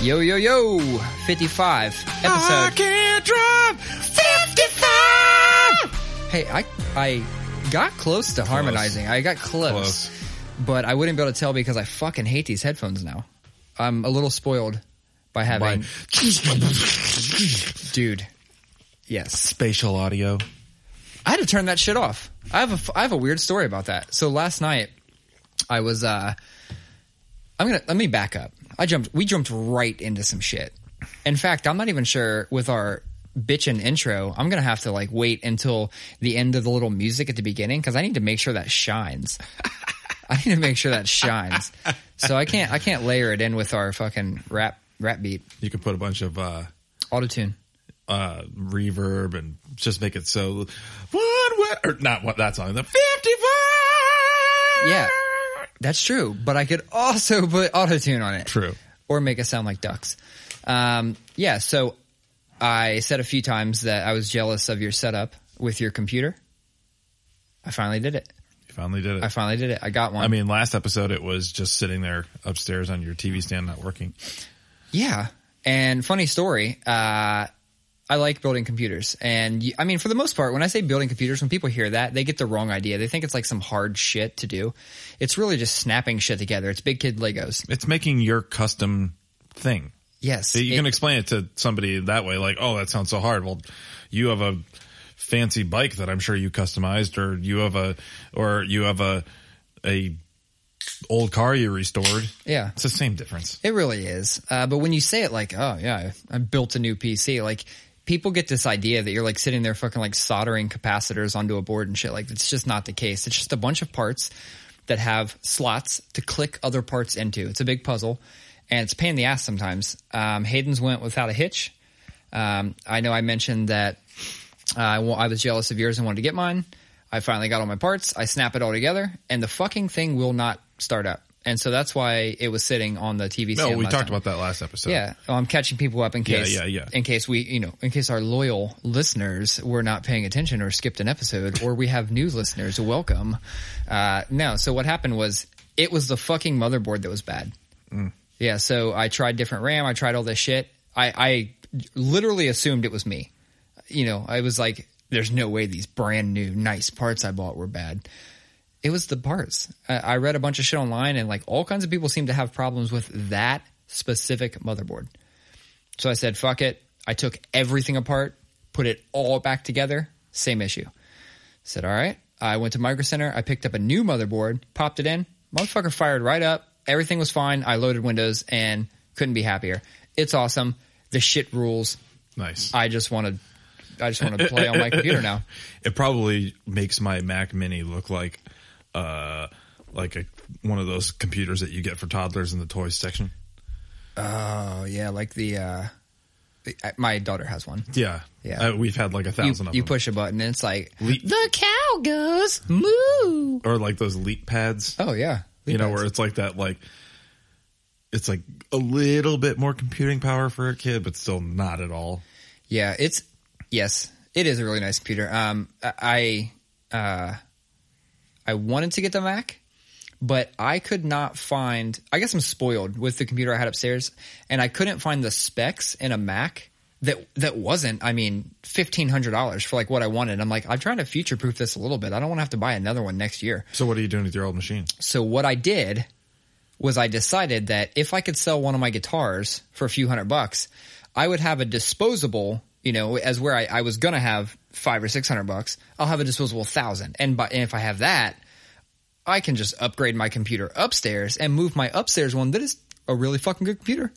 Yo, yo, yo. 55 episode. can't drive 55! Hey, I, I got close to harmonizing. I got close, Close. But I wouldn't be able to tell because I fucking hate these headphones now. I'm a little spoiled by having, dude. Yes. Spatial audio. I had to turn that shit off. I have a f- I have a weird story about that. So last night I was uh I'm going to let me back up. I jumped we jumped right into some shit. In fact, I'm not even sure with our bitchin' intro, I'm to have to like wait until the end of the little music at the beginning cuz I need to make sure that shines. I need to make sure that shines. So I can't I can't layer it in with our fucking rap rap beat You can put a bunch of uh, auto tune. uh, reverb and just make it so one way or not what that song the 55 Yeah. That's true, but I could also put auto tune on it. True. Or make it sound like ducks. Um, yeah, so I said a few times that I was jealous of your setup with your computer. I finally did it. You finally did it. I finally did it. I got one. I mean, last episode it was just sitting there upstairs on your TV stand not working. Yeah. And funny story, uh, I like building computers. And I mean, for the most part, when I say building computers, when people hear that, they get the wrong idea. They think it's like some hard shit to do. It's really just snapping shit together. It's big kid Legos. It's making your custom thing. Yes. You it- can explain it to somebody that way, like, oh, that sounds so hard. Well, you have a fancy bike that I'm sure you customized, or you have a, or you have a, a old car you restored. yeah. It's the same difference. It really is. Uh, but when you say it like, oh yeah, I I built a new PC, like people get this idea that you're like sitting there fucking like soldering capacitors onto a board and shit. Like it's just not the case. It's just a bunch of parts that have slots to click other parts into. It's a big puzzle and it's pain in the ass sometimes. Um, Hayden's went without a hitch. Um, I know I mentioned that uh, I wa- I was jealous of yours and wanted to get mine. I finally got all my parts. I snap it all together, and the fucking thing will not start up. And so that's why it was sitting on the TV. No, we talked time. about that last episode. Yeah, I'm catching people up in Yeah, case, yeah, yeah. in case we, you know, in case our loyal listeners were not paying attention or skipped an episode, or we have new listeners. Welcome. Uh, no, so what happened was it was the fucking motherboard that was bad. Mm. Yeah, so I tried different RAM. I tried all this shit. I, I literally assumed it was me. You know, I was like, "There's no way these brand new nice parts I bought were bad." It was the parts. I, I read a bunch of shit online, and like all kinds of people seem to have problems with that specific motherboard. So I said, "Fuck it." I took everything apart, put it all back together. Same issue. Said, "All right." I went to Micro Center. I picked up a new motherboard, popped it in. Motherfucker fired right up. Everything was fine. I loaded Windows and couldn't be happier. It's awesome. The shit rules. Nice. I just want to. I just want to play on my computer now. it probably makes my Mac Mini look like, uh, like a one of those computers that you get for toddlers in the toys section. Oh yeah, like the. uh the- My daughter has one. Yeah, Yeah. Uh, we've had like a You, thousand of you them. push a button and it's like Le- the cow goes moo. or like those leap pads. Oh yeah, you know, where it's like that, like it's like a little bit more computing power for a kid, but still not at all. Yeah, it's yes, it is a really nice computer. Um, I uh, I wanted to get the Mac, but I could not find. I guess I'm spoiled with the computer I had upstairs, and I couldn't find the specs in a Mac that that wasn't. I mean, fifteen hundred dollars for like what I wanted. I'm like, I'm trying to future proof this a little bit. I don't want to have to buy another one next year. So, what are you doing with your old machine? So what I did was I decided that if I could sell one of my guitars for a few hundred bucks, I would have a disposable, you know, as where I, I was gonna have five or six hundred bucks, I'll have a disposable thousand. And by, and if I have that, I can just upgrade my computer upstairs and move my upstairs one that is a really fucking good computer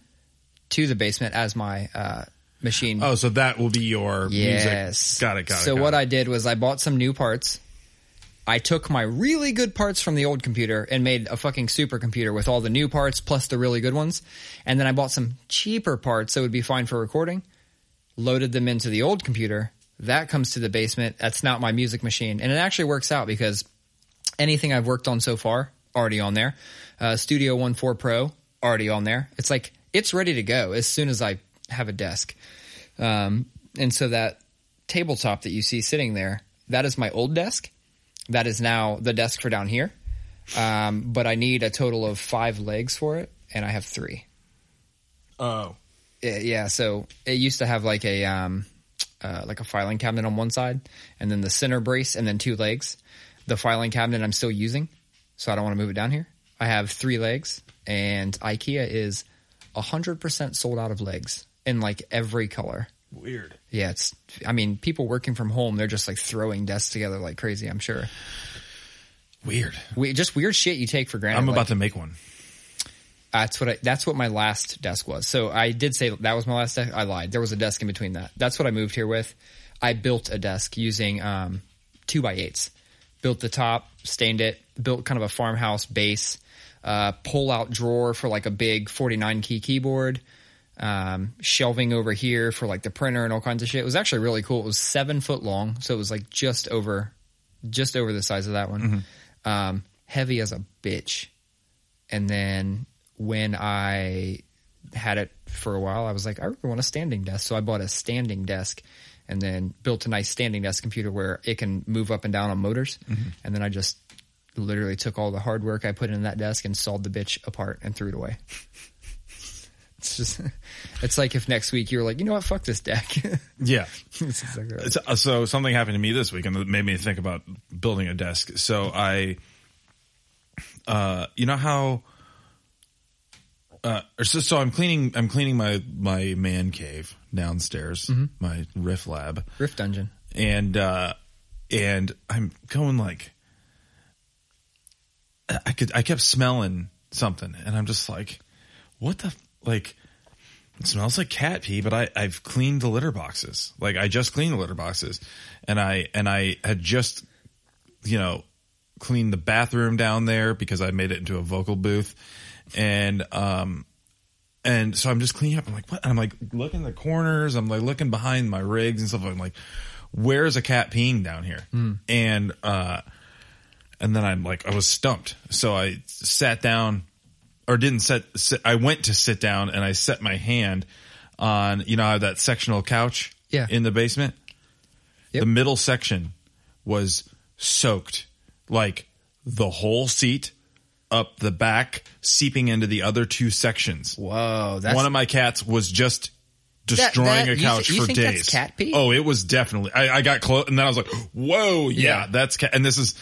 to the basement as my uh, machine. Oh, so that will be your Yes. music. Got it. Got it. So got what it. I did was I bought some new parts. I took my really good parts from the old computer and made a fucking supercomputer with all the new parts plus the really good ones. And then I bought some cheaper parts that would be fine for recording. Loaded them into the old computer. That comes to the basement. That's not my music machine. And it actually works out because anything I've worked on so far, already on there. Uh, Studio One 4 Pro, already on there. It's like, it's ready to go as soon as I have a desk. Um, and so that tabletop that you see sitting there, that is my old desk. That is now the desk for down here. Um, but I need a total of five legs for it, and I have three. Oh. Yeah, yeah, so it used to have like a um, uh, like a filing cabinet on one side, and then the center brace, and then two legs. The filing cabinet I'm still using, so I don't want to move it down here. I have three legs, and IKEA is hundred percent sold out of legs in like every color. Weird. Yeah, it's. I mean, people working from home, they're just like throwing desks together like crazy. I'm sure. Weird. We, just weird shit you take for granted. I'm like- about to make one. That's what I, that's what my last desk was. So I did say that was my last desk. I lied. There was a desk in between that. That's what I moved here with. I built a desk using um, two by eights. Built the top, stained it, built kind of a farmhouse base, uh, pull out drawer for like a big 49 key keyboard, um, shelving over here for like the printer and all kinds of shit. It was actually really cool. It was seven foot long, so it was like just over, just over the size of that one. Um, heavy as a bitch. And then when I had it for a while, I was like, I really want a standing desk. So I bought a standing desk and then built a nice standing desk computer where it can move up and down on motors. And then I just literally took all the hard work I put in that desk and sawed the bitch apart and threw it away. it's just, it's like if next week you were like, you know what, fuck this deck. Yeah. Exactly right. So something happened to me this week and it made me think about building a desk. So I, uh, you know how, uh, so, so I'm cleaning, I'm cleaning my, my man cave downstairs, my riff lab. riff Dungeon. and uh and I'm going like I could I kept smelling something and I'm just like what the like it smells like cat pee but I I've cleaned the litter boxes like I just cleaned the litter boxes and I and I had just you know cleaned the bathroom down there because I made it into a vocal booth and um and so I'm just cleaning up. I'm like, what? And I'm like looking in the corners. I'm like looking behind my rigs and stuff. I'm like, where's a cat peeing down here? And, uh, and then I'm like, I was stumped. So I sat down or didn't set, sit, I went to sit down and I set my hand on, you know, I have that sectional couch Yeah. in the basement. Yep. The middle section was soaked like the whole seat up the back, seeping into the other two sections. Whoa. That's, One of my cats was just destroying that- a couch thi- you for think days. that's cat pee? Oh, it was definitely. I, I got close, and then I was like, "Whoa, yeah, Yeah. that's cat." And this is,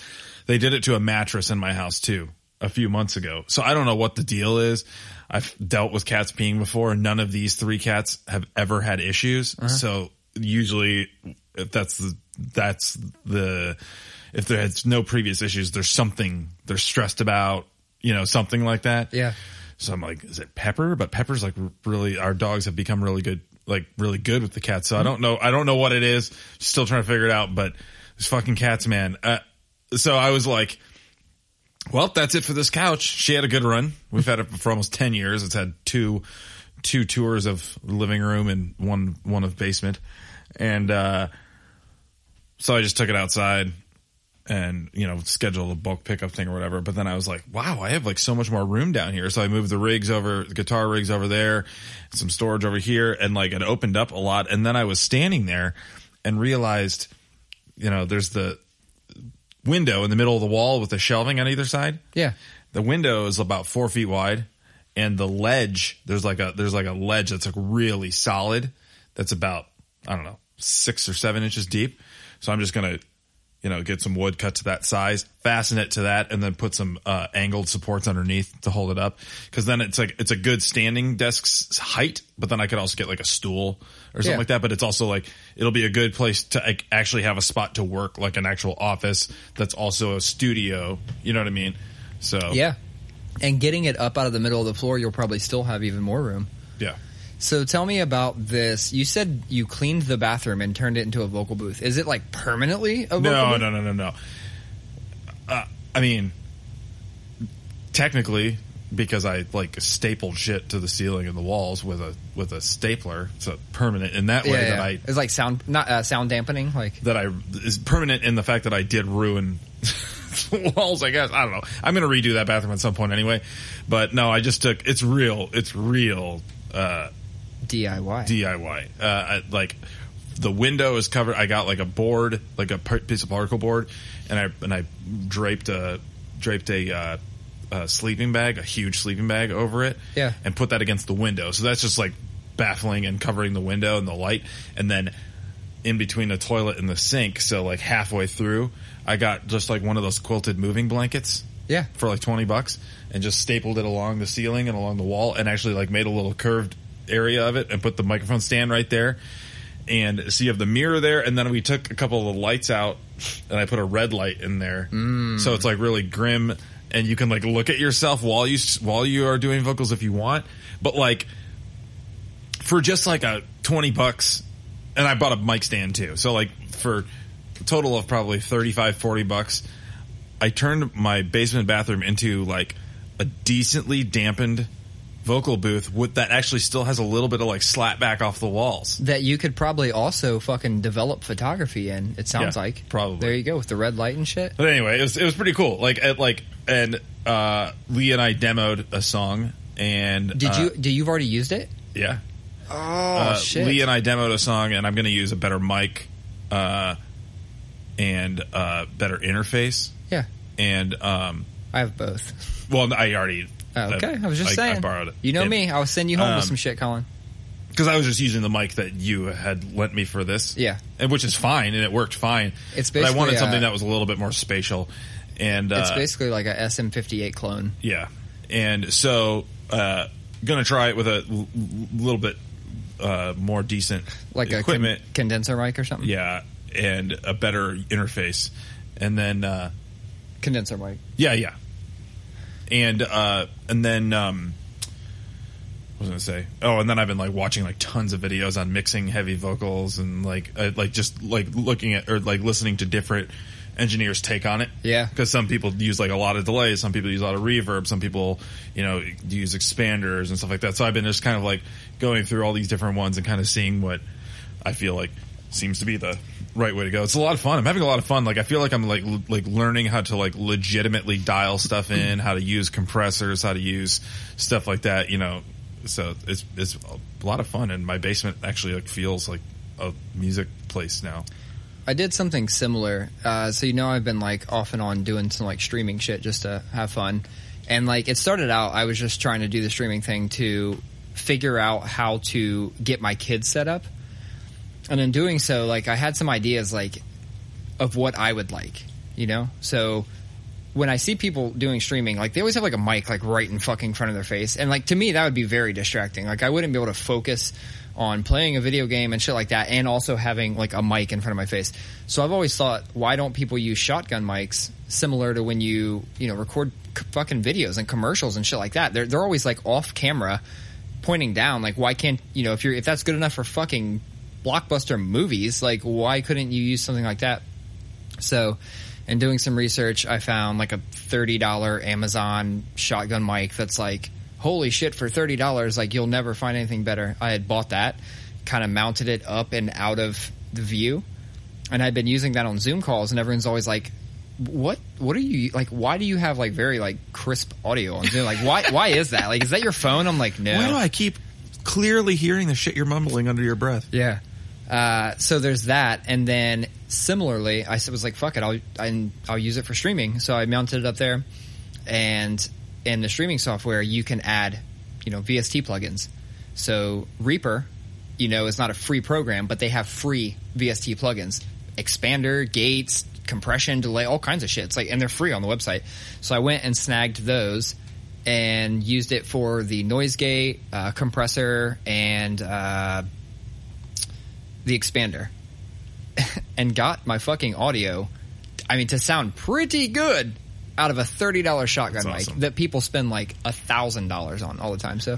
they did it to a mattress in my house too a few months ago. So I don't know what the deal is. I've dealt with cats peeing before, and none of these three cats have ever had issues. Uh-huh. So usually, if that's the that's the if there's no previous issues, there's something they're stressed about. You know, something like that. Yeah. So I'm like, is it Pepper? But Pepper's like really, our dogs have become really good, like really good with the cats. So I don't know, I don't know what it is. Still trying to figure it out, but these fucking cats, man. Uh, so I was like, well, that's it for this couch. She had a good run. We've had it for almost 10 years. It's had two, two tours of living room and one, one of basement. And, uh, so I just took it outside and you know schedule a bulk pickup thing or whatever. But then i was like wow i have like so much more room down here. So i moved the rigs over the guitar rigs over there some storage over here and like it opened up a lot. And then i was standing there and realized you know there's the window in the middle of the wall with the shelving on either side. Yeah. the window is about four feet wide and the ledge there's like a there's like a ledge that's like really solid that's about i don't know six or seven inches deep. So i'm just gonna you know get some wood cut to that size fasten it to that and then put some uh, angled supports underneath to hold it up because then it's like it's a good standing desk's height but then i could also get like a stool or something Yeah. like that but it's also like it'll be a good place to like, actually have a spot to work like an actual office that's also a studio you know what i mean so Yeah. And getting it up out of the middle of the floor, you'll probably still have even more room. yeah So tell me about this. You said you cleaned the bathroom and turned it into a vocal booth. Is it like permanently a vocal No, booth? no, no, no, no. Uh, I mean, technically, because I like stapled shit to the ceiling and the walls with a with a stapler, it's a permanent in that way Yeah, that. I it's like sound not uh, sound dampening. Like that I is permanent in the fact that I did ruin walls. I guess I don't know. I'm gonna redo that bathroom at some point anyway. But no, I just took. It's real. It's real. Uh, DIY. DIY. Uh, I, like the window is covered. I got like a board, like a piece of particle board, and I and I draped a draped a uh, a sleeping bag, a huge sleeping bag over it, Yeah. and put that against the window. So that's just like baffling and covering the window and the light, and then in between the toilet and the sink, so like halfway through, I got just like one of those quilted moving blankets Yeah. for like 20 bucks and just stapled it along the ceiling and along the wall and actually like made a little curved area of it and put the microphone stand right there. And so you have the mirror there and then we took a couple of the lights out and I put a red light in there. Mm. So it's like really grim and you can like look at yourself while you while you are doing vocals if you want. But like for just like a 20 bucks and I bought a mic stand too. So like for a total of probably 35 40 bucks I turned my basement bathroom into like a decently dampened vocal booth with that actually still has a little bit of like slap back off the walls. That you could probably also fucking develop photography in. It sounds Yeah, like probably. There you go with the red light and shit. But anyway, it was it was pretty cool. Like at like and uh Lee and I demoed a song and Did uh, you? Do you've already used it? yeah. Oh uh, shit! Lee and I demoed a song, and I'm going to use a better mic, uh, and uh, better interface, yeah, and um, I have both. well, I already. Oh, okay, I was just I, saying. I borrowed it. You know me. I'll send you home Um, with some shit, Colin. because I was just using the mic that you had lent me for this. Yeah. and which is fine, and it worked fine. It's but I wanted something uh, that was a little bit more spatial, and It's uh, basically like a SM58 clone. Yeah, and so uh, gonna try it with a l- little bit uh, more decent like a con- equipment. condenser mic or something. yeah, and a better interface, and then uh, condenser mic. yeah, yeah, and uh, and then um, what was I gonna say? Oh, and then I've been like watching like tons of videos on mixing heavy vocals and like uh, like just like looking at or like listening to different engineers take on it. Yeah. because some people use like a lot of delay, some people use a lot of reverb, some people you know use expanders and stuff like that. So I've been just kind of like going through all these different ones and kind of seeing what I feel like seems to be the right way to go. It's a lot of fun. I'm having a lot of fun. Like I feel like I'm like l- like learning how to like legitimately dial stuff in, how to use compressors, how to use stuff like that. You know, so it's it's a lot of fun. And my basement actually like feels like a music place now. I did something similar. Uh, so you know, I've been like off and on doing some like streaming shit just to have fun. And like it started out, I was just trying to do the streaming thing to figure out how to get my kids set up. And in doing so, like I had some ideas like of what I would like, you know. So when I see people doing streaming, like they always have like a mic like right in fucking front of their face, and like to me that would be very distracting. Like I wouldn't be able to focus on playing a video game and shit like that, and also having like a mic in front of my face. So I've always thought, why don't people use shotgun mics similar to when you you know record c- fucking videos and commercials and shit like that? They're they're always like off camera, pointing down. Like why can't you know if you're if that's good enough for fucking blockbuster movies, like why couldn't you use something like that? So, in doing some research, I found like a thirty dollar Amazon shotgun mic that's like holy shit for thirty dollars. Like you'll never find anything better. I had bought that, kind of mounted it up and out of the view, and I'd been using that on Zoom calls, and everyone's always like. What what are you like? Why do you have like very like crisp audio on Zoom? Like why why is that? Like is that your phone? I'm like no. Why do I keep clearly hearing the shit you're mumbling under your breath? Yeah. Uh, so there's that, and then similarly, I was like, "Fuck it, I'll I, I'll use it for streaming." So I mounted it up there, and in the streaming software, you can add, you know, VST plugins. So Reaper, you know, is not a free program, but they have free VST plugins, expander, gates, compression, delay, all kinds of shit. It's like, and they're free on the website. So I went and snagged those and used it for the noise gate, uh, compressor, and uh, the expander, and got my fucking audio. I mean, to sound pretty good out of a thirty dollars shotgun That's mic that people spend like a thousand dollars on all the time. So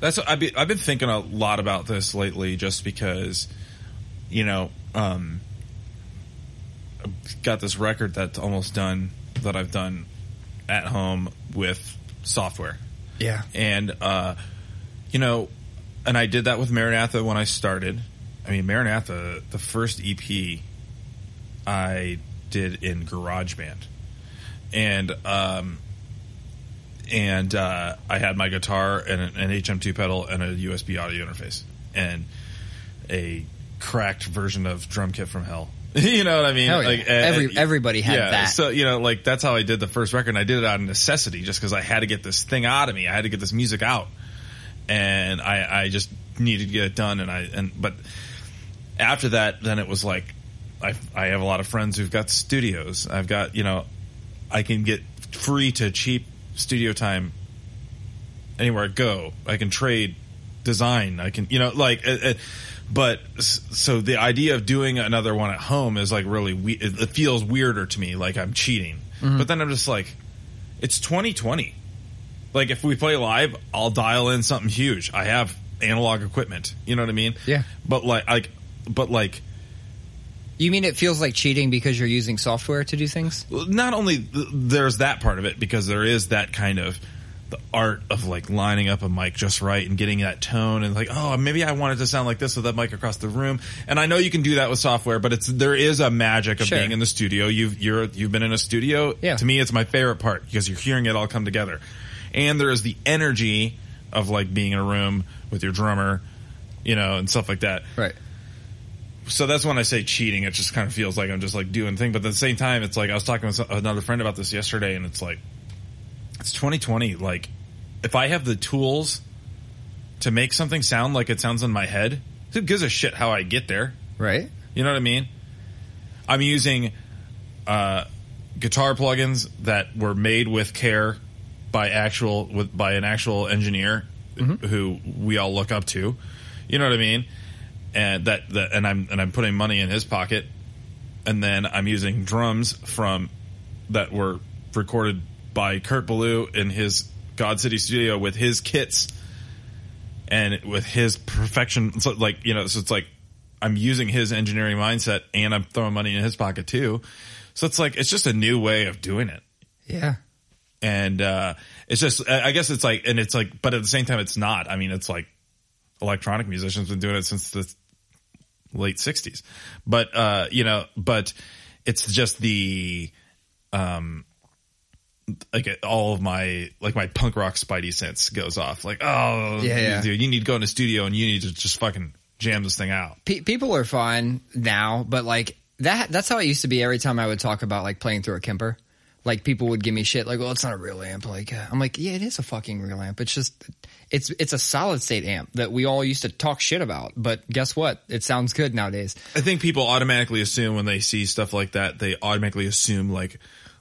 That's what I've been, I've been thinking a lot about this lately, just because, you know, um, I've got this record that's almost done that I've done at home with software, yeah, and uh, you know, and I did that with Maranatha when I started. I mean, Maranatha, the first EP I did in GarageBand, and um, and uh, I had my guitar and an, an HM2 pedal and a USB audio interface and a cracked version of Drum Kit from Hell you know what I mean? Yeah. Like Every- everybody had yeah, that. So you know, like that's how I did the first record. And I did it out of necessity, just because I had to get this thing out of me. I had to get this music out, and I I just needed to get it done. And I and but after that, then it was like I I have a lot of friends who've got studios. I've got you know I can get free to cheap studio time anywhere I go. I can trade design. I can, you know, like, uh, uh, but so the idea of doing another one at home is like really, we- it, it feels weirder to me, like I'm cheating. But then I'm just like, it's 2020. Like if we play live, I'll dial in something huge. I have analog equipment. You know what I mean? Yeah. But like, like, but like, You mean it feels like cheating because you're using software to do things? not only th- there's that part of it because there is that kind of the art of like lining up a mic just right and getting that tone and like oh maybe I want it to sound like this with that mic across the room and I know you can do that with software but it's there is a magic of Sure. being in the studio you've you're you've been in a studio Yeah. to me it's my favorite part because you're hearing it all come together and there is the energy of like being in a room with your drummer you know and stuff like that Right. So that's when I say cheating. It just kind of feels like I'm just like doing thing. But at the same time, it's like I was talking with another friend about this yesterday, and it's like it's 2020. Like if I have the tools to make something sound like it sounds in my head, who gives a shit how I get there? Right. You know what I mean? I'm using uh, guitar plugins that were made with care by actual with by an actual engineer who we all look up to. You know what I mean? And that, that and I'm and I'm putting money in his pocket, and then I'm using drums from that were recorded by Kurt Ballou in his God City studio with his kits and with his perfection. So like you know, so it's like I'm using his engineering mindset and I'm throwing money in his pocket too. So it's like it's just a new way of doing it. Yeah. And uh it's just I I guess it's like and it's like but at the same time it's not. I mean it's like electronic musicians been doing it since the late 60s. But uh you know, but it's just the um like all of my like my punk rock spidey sense goes off like oh Yeah, yeah. dude you need to go in the studio and you need to just fucking jam this thing out Pe- people are fine now, but like that that's how it used to be every time I would talk about like playing through a Kemper. Like people would give me shit like, "Well, it's not a real amp." Like uh, I'm like, "Yeah, it is a fucking real amp. It's just it's it's a solid state amp that we all used to talk shit about, but guess what? It sounds good nowadays." I think people automatically assume when they see stuff like that, they automatically assume like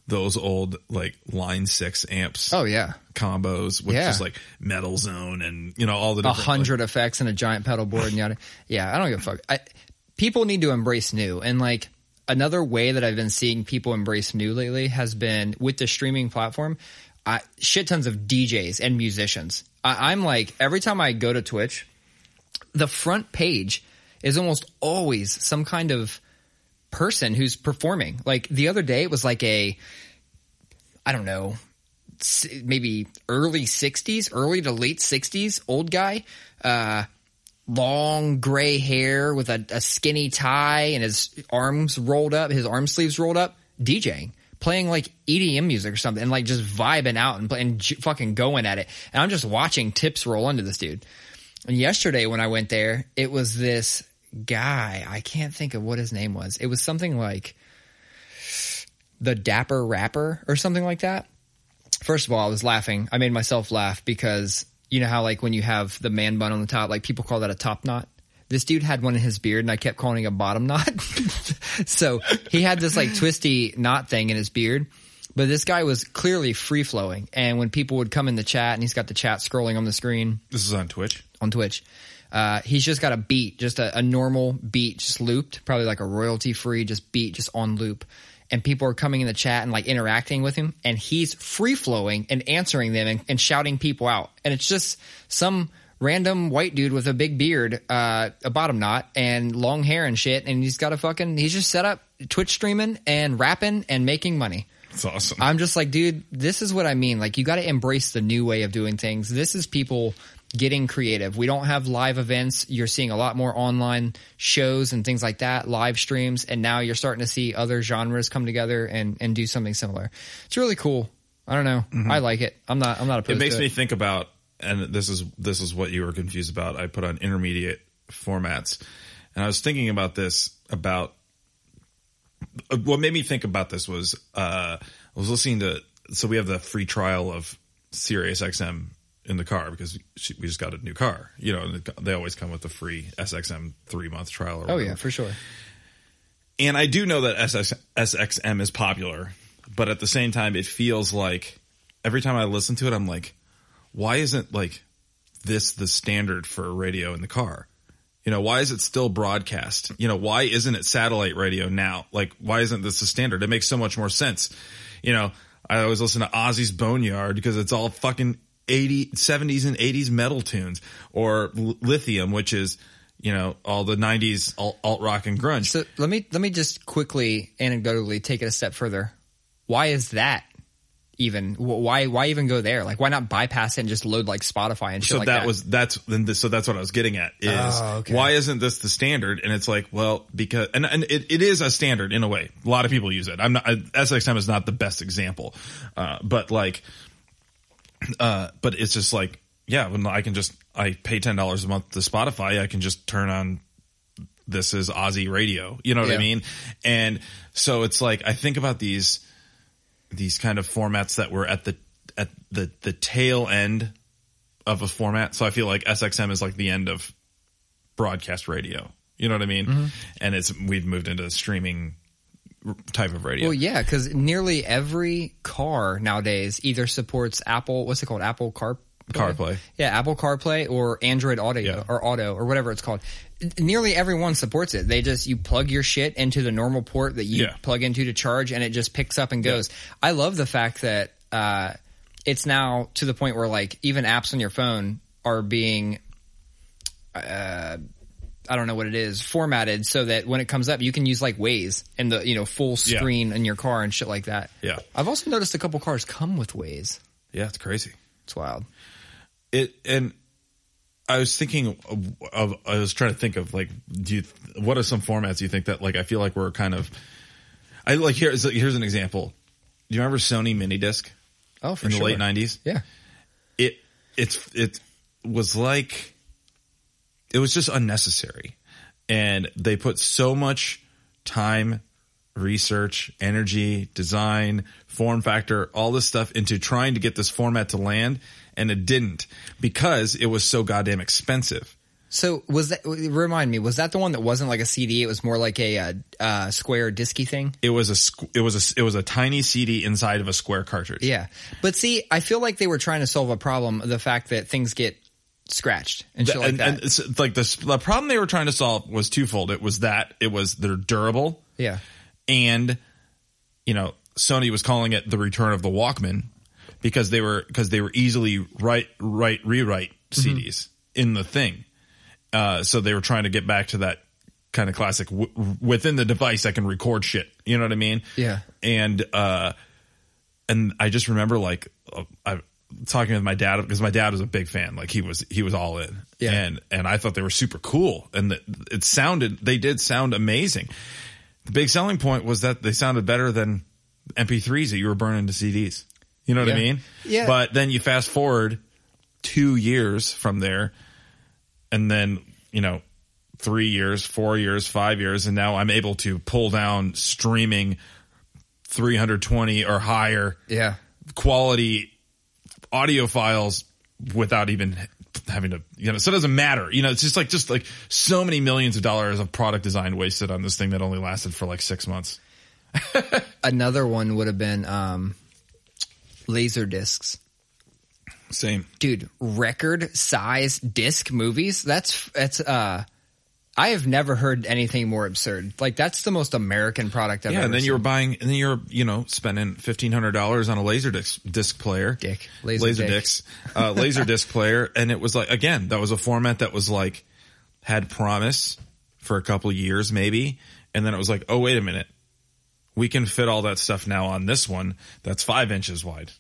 those old like line six amps Oh yeah. combos with Yeah. just like metal zone and you know all the a different hundred effects and a giant pedal board and yada. Yeah, I don't give a fuck. I, people need to embrace new, and like another way that I've been seeing people embrace new lately has been with the streaming platform. I, shit tons of DJs and musicians. I, I'm like every time I go to Twitch, the front page is almost always some kind of person who's performing. Like the other day, it was like a, I don't know, maybe early 60s, early to late 60s, old guy, uh, long gray hair with a, a skinny tie and his arms rolled up, his arm sleeves rolled up, DJing. Playing like EDM music or something, and like just vibing out and, and j- fucking going at it. And I'm just watching tips roll into this dude. And yesterday when I went there, it was this guy. I can't think of what his name was. It was something like the Dapper Rapper or something like that. First of all, I was laughing. I made myself laugh because you know how like when you have the man bun on the top, like people call that a top knot. This dude had one in his beard, and I kept calling it a bottom knot. so he had this like twisty knot thing in his beard. But this guy was clearly free flowing, and when people would come in the chat, and he's got the chat scrolling on the screen, this is on Twitch on Twitch. Uh, he's just got a beat, just a, a normal beat, just looped, probably like a royalty free, just beat, just on loop. And people are coming in the chat and like interacting with him, and he's free flowing and answering them and, and shouting people out. And it's just some random white dude with a big beard, uh, a bottom knot, and long hair and shit. And he's got a fucking, he's just set up Twitch streaming and rapping and making money. it's awesome I'm just like, dude, this is what I mean. Like, you got to embrace the new way of doing things. This is people getting creative. We don't have live events. You're seeing a lot more online shows and things like that, live streams, and now you're starting to see other genres come together and and do something similar. It's really cool. I don't know. I like it. I'm not. I'm not a. it makes me it. think about and this is this is what you were confused about i put on intermediate formats and i was thinking about this about what made me think about this was uh, I was listening to so we have the free trial of Sirius XM in the car because she, we just got a new car. You know, and they always come with a free SXM three month trial. Or Oh whatever. yeah, for sure. And I do know that SX, SXM is popular, but at the same time, it feels like every time I listen to it, I'm like, why isn't like this the standard for radio in the car? You know, why is it still broadcast? You know, why isn't it satellite radio now? Like, why isn't this the standard? It makes so much more sense. You know, I always listen to Ozzy's Boneyard because it's all fucking 80, 70s and 80s metal tunes or Lithium, which is, you know, all the 90s alt, rock and grunge. So let me let me just quickly anecdotally take it a step further. Why is that even? Why why even go there? Like why not bypass it and just load like Spotify and shit so like that, that? was that's then so that's what I was getting at is Oh, okay. why isn't this the standard? And it's like, well, because and and it, it is a standard in a way. A lot of people use it. I'm not SXM is not the best example, uh, but like, uh, but it's just like, yeah, when I can just I pay ten dollars a month to Spotify, I can just turn on this is Ozzy radio. You know what I mean? And so it's like I think about these these kind of formats that were at the at the the tail end of a format. So I feel like SXM is like the end of broadcast radio. You know what I mean? Mm-hmm. And it's we've moved into streaming type of radio. Well, yeah, because nearly every car nowadays either supports Apple. What's it called? Apple Car CarPlay. Yeah, Apple CarPlay or Android Audio Yeah. or Auto or whatever it's called. Nearly everyone supports it. They just you plug your shit into the normal port that you Yeah. plug into to charge, and it just picks up and goes. I love the fact that uh, it's now to the point where like even apps on your phone are being uh, I don't know what it is, formatted so that when it comes up, you can use like Waze and the you know full Yeah. screen in your car and shit like that. Yeah. I've also noticed a couple cars come with Waze. Yeah, it's crazy. It's wild. It and I was thinking of, of I was trying to think of like do you what are some formats you think that like I feel like we're kind of I like here's here's an example. Do you remember Sony mini disc Oh, for in the late 90s? Yeah. it it's it was like it was just unnecessary and they put so much time research energy design form factor all this stuff into trying to get this format to land and it didn't because it was so goddamn expensive So was that? Remind me, was that the one that wasn't like a CD? It was more like a uh, uh, square disky thing. it was a it was a it was a tiny cd inside of a square cartridge Yeah, but see, I feel like they were trying to solve a problem: the fact that things get scratched and shit like and, that. and it's like the, the problem they were trying to solve was twofold it was that it was they're durable yeah, and you know Sony was calling it the return of the Walkman because they were because they were easily write write rewrite CDs in the thing. Uh, so they were trying to get back to that kind of classic w- within the device I can record shit. You know what I mean? Yeah. And uh, and I just remember like uh, I talking with my dad because my dad was a big fan. Like he was he was all in. Yeah. And and I thought they were super cool and that it sounded they did sound amazing. The big selling point was that they sounded better than MP3s that you were burning to CDs. You know what I mean? Yeah. But then you fast forward two years from there, and then you know three years, four years, five years, and now I'm able to pull down streaming 320 or higher yeah. quality audio files without even having to you know so it doesn't matter. You know it's just like just like so many millions of dollars of product design wasted on this thing that only lasted for like six months. Another one would have been um, laser discs. same. Dude record size disc movies? That's that's uh i have never heard anything more absurd. Like that's the most american product i've yeah ever and then seen. you were buying and then you're you know spending $1500 on a laser disc, disc player. Dick. Laser laser dick. discs. Uh, laser disc player. And it was like again that was a format that was like had promise for a couple years maybe. And then it was like oh wait a minute. We can fit all that stuff now on this one that's five inches wide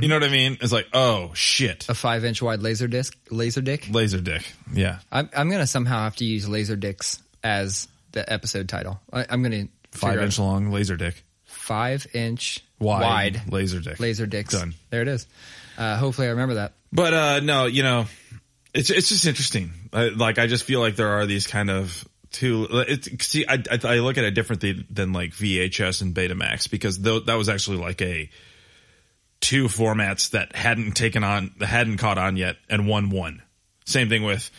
you know what i mean? It's like oh shit. A five inch wide laser disc? Laser dick? Laser dick yeah. I'm, I'm gonna somehow have to use laser dicks as the episode title. I, i'm gonna five inch long laser dick. Five inch wide, wide, laser dick. laser dicks. Done. there it is. Uh, hopefully i remember that. But uh no, you know, it's it's just interesting. I, like I just feel like there are these kind of two. It's, see, I, I I look at it differently than like VHS and Betamax because tho- that was actually like a two formats that hadn't taken on, that hadn't caught on yet, and won one. Same thing with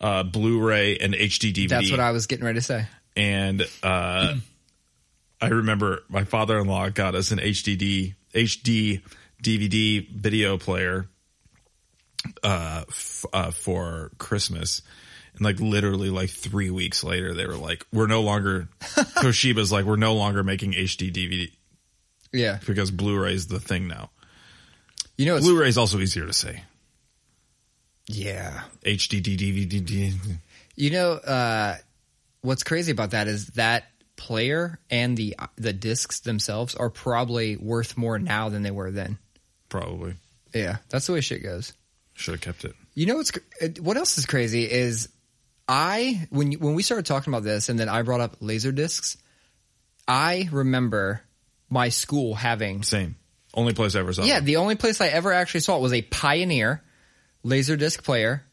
uh, Blu-ray and HD DVD. That's what I was getting ready to say. and uh, I remember my father-in-law got us an HDD HD DVD video player uh, f- uh, for Christmas. And like literally like three weeks later, they were like, "We're no longer." Toshiba's like, "We're no longer making HD DVD Yeah. because Blu-ray is the thing now." You know, Blu-ray is also easier to say. yeah. HD DVD. You know, uh, what's crazy about that is that player and the the discs themselves are probably worth more now than they were then. Probably Yeah, that's the way shit goes. should have kept it. You know what's what else is crazy is I when when we started talking about this and then I brought up laser discs, I remember my school having Same. Only place I ever saw. yeah them. the only place I ever actually saw it was a Pioneer laser disc player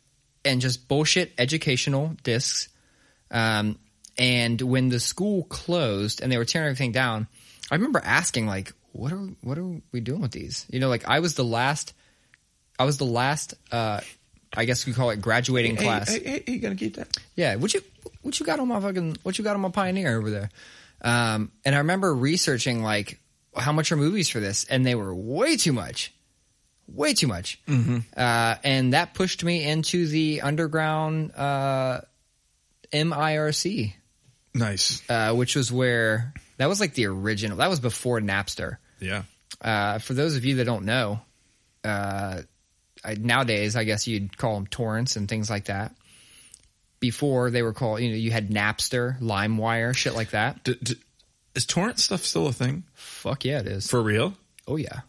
and just bullshit educational discs. Um, and when the school closed and they were tearing everything down, I remember asking like, "What are what are we doing with these?" You know, like I was the last, I was the last. Uh, I guess we call it graduating Hey, class. hey, hey, you gonna keep that? Yeah, what you what you got on my fucking what you got on my Pioneer over there? Um, and I remember researching like how much are movies for this, and they were way too much, way too much. Mm-hmm. Uh, and that pushed me into the underground uh, MIRC, Nice. uh, which was where that was like the original. That was before Napster. Yeah. Uh, for those of you that don't know, uh, I, nowadays I guess you'd call them torrents and things like that. Before they were called, you know, you had Napster, LimeWire, shit like that. D- d- is torrent stuff still a thing Fuck yeah, it is. for real? oh yeah.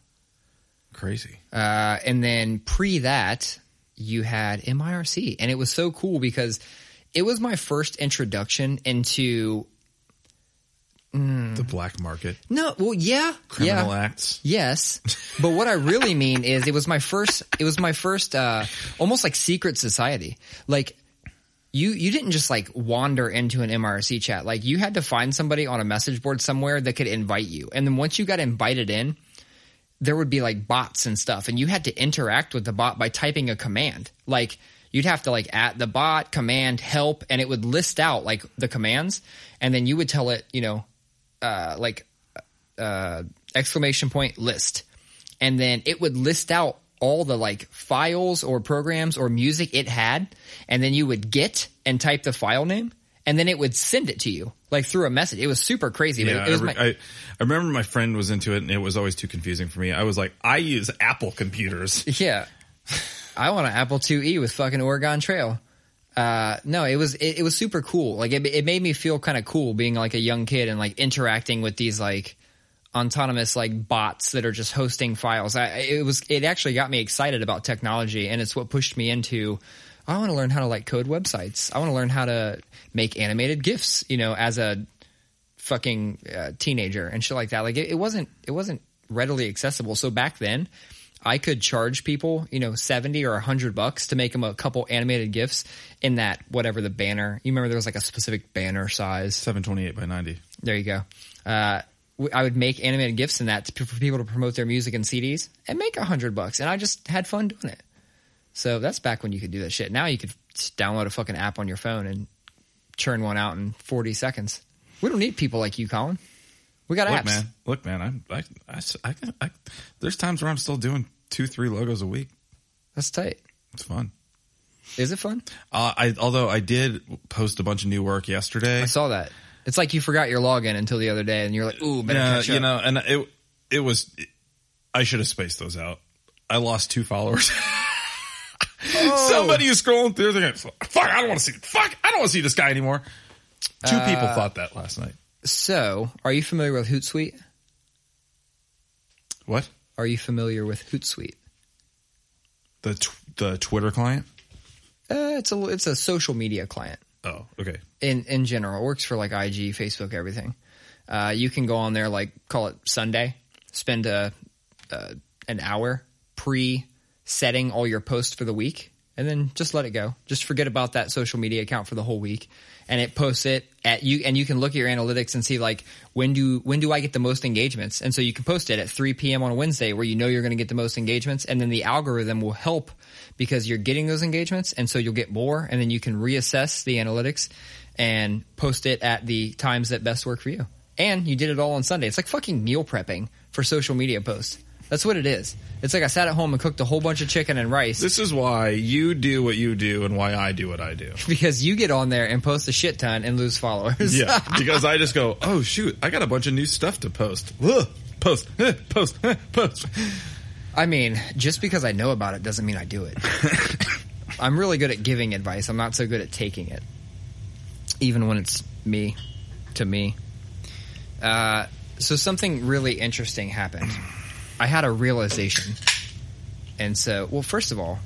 Crazy. Uh, and then pre that, you had MIRC, and it was so cool because it was my first introduction into The black market, no, well, yeah, criminal yeah, acts. Yes. But what I really mean is it was my first it was my first uh almost like secret society. Like you you didn't just like wander into an MRC chat. Like you had to find somebody on a message board somewhere that could invite you. And then once you got invited in, there would be like bots and stuff and you had to interact with the bot by typing a command. Like you'd have to like at the bot command help and it would list out like the commands and then you would tell it, you know, uh like uh, exclamation point list. And then it would list out all the like files or programs or music it had. And then you would get and type the file name and then it would send it to you like through a message. It was super crazy. but Yeah, it, it was I, my, I, I remember my friend was into it, and it was always too confusing for me. I was like, I use Apple computers. yeah. I want an Apple IIe with fucking Oregon Trail. Uh, no, it was it, it was super cool. Like it, it made me feel kind of cool being like a young kid and like interacting with these like autonomous like bots that are just hosting files. I, it was it actually got me excited about technology, and it's what pushed me into. I want to learn how to like code websites. I want to learn how to make animated gifs. You know, as a fucking uh, teenager and shit like that. Like it, it wasn't it wasn't readily accessible. So back then, I could charge people, you know, seventy or hundred bucks to make them a couple animated gifs in that whatever the banner. You remember there was like a specific banner size. Seven twenty eight by ninety. There you go. Uh, I would make animated gifs in that to, for people to promote their music and CDs and make a hundred bucks, and I just had fun doing it. So that's back when you could do that shit. Now you could download a fucking app on your phone and churn one out in forty seconds. We don't need people like you, Colin. We got Look, apps. man. Look, man. I'm. I, I, I, I, There's times where I'm still doing two, three logos a week. That's tight. It's fun. Is it fun? Uh, I although I did post a bunch of new work yesterday. I saw that. It's like you forgot your login until the other day, and you're like, "Ooh, better Yeah, catch you know, and it it was. I should have spaced those out. I lost two followers. Oh. Somebody is scrolling through. They're like, "Fuck! I don't want to see. Fuck! I don't want to see this guy anymore." Two Uh, people thought that last night. So, are you familiar with Hootsuite? What? Are you familiar with Hootsuite? The tw- the Twitter client? Uh, it's a it's a social media client. Oh, okay. in in general. It works for like IG, Facebook, everything. Uh, you can go on there, like call it Sunday, spend a, uh, an hour pre setting all your posts for the week, and then just let it go. Just forget about that social media account for the whole week, and it posts it at you, and you can look at your analytics and see like when do when do I get the most engagements, and so you can post it at 3 p.m. on a Wednesday where you know you're going to get the most engagements, and then the algorithm will help because you're getting those engagements, and so you'll get more, and then you can reassess the analytics and post it at the times that best work for you. And you did it all on Sunday. It's like fucking meal prepping for social media posts. That's what it is. It's like I sat at home and cooked a whole bunch of chicken and rice This is why you do what you do and why I do what I do. because you get on there and post a shit ton and lose followers. Yeah, because I just go, oh shoot, I got a bunch of new stuff to post. Ugh, post, eh, post, eh, post. I mean, just because I know about it doesn't mean I do it. I'm really good at giving advice. I'm not so good at taking it, even when it's me to me. Uh, so something really interesting happened. I had a realization, and so well, first of all,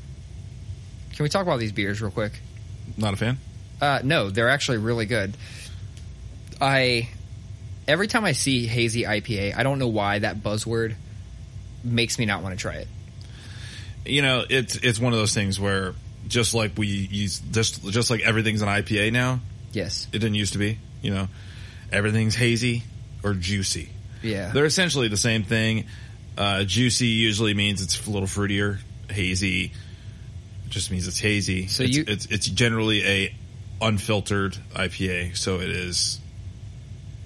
can we talk about these beers real quick? Not a fan. Uh, no, they're actually really good. I every time I see hazy IPA, I don't know why that buzzword makes me not want to try it. You know, it's it's one of those things where just like we use just just like everything's an IPA now. Yes. It didn't used to be. You know, everything's hazy or juicy. Yeah. They're essentially the same thing. Uh, juicy usually means it's a little fruitier. Hazy just means it's hazy. So it's, you- it's it's generally a unfiltered IPA, so it is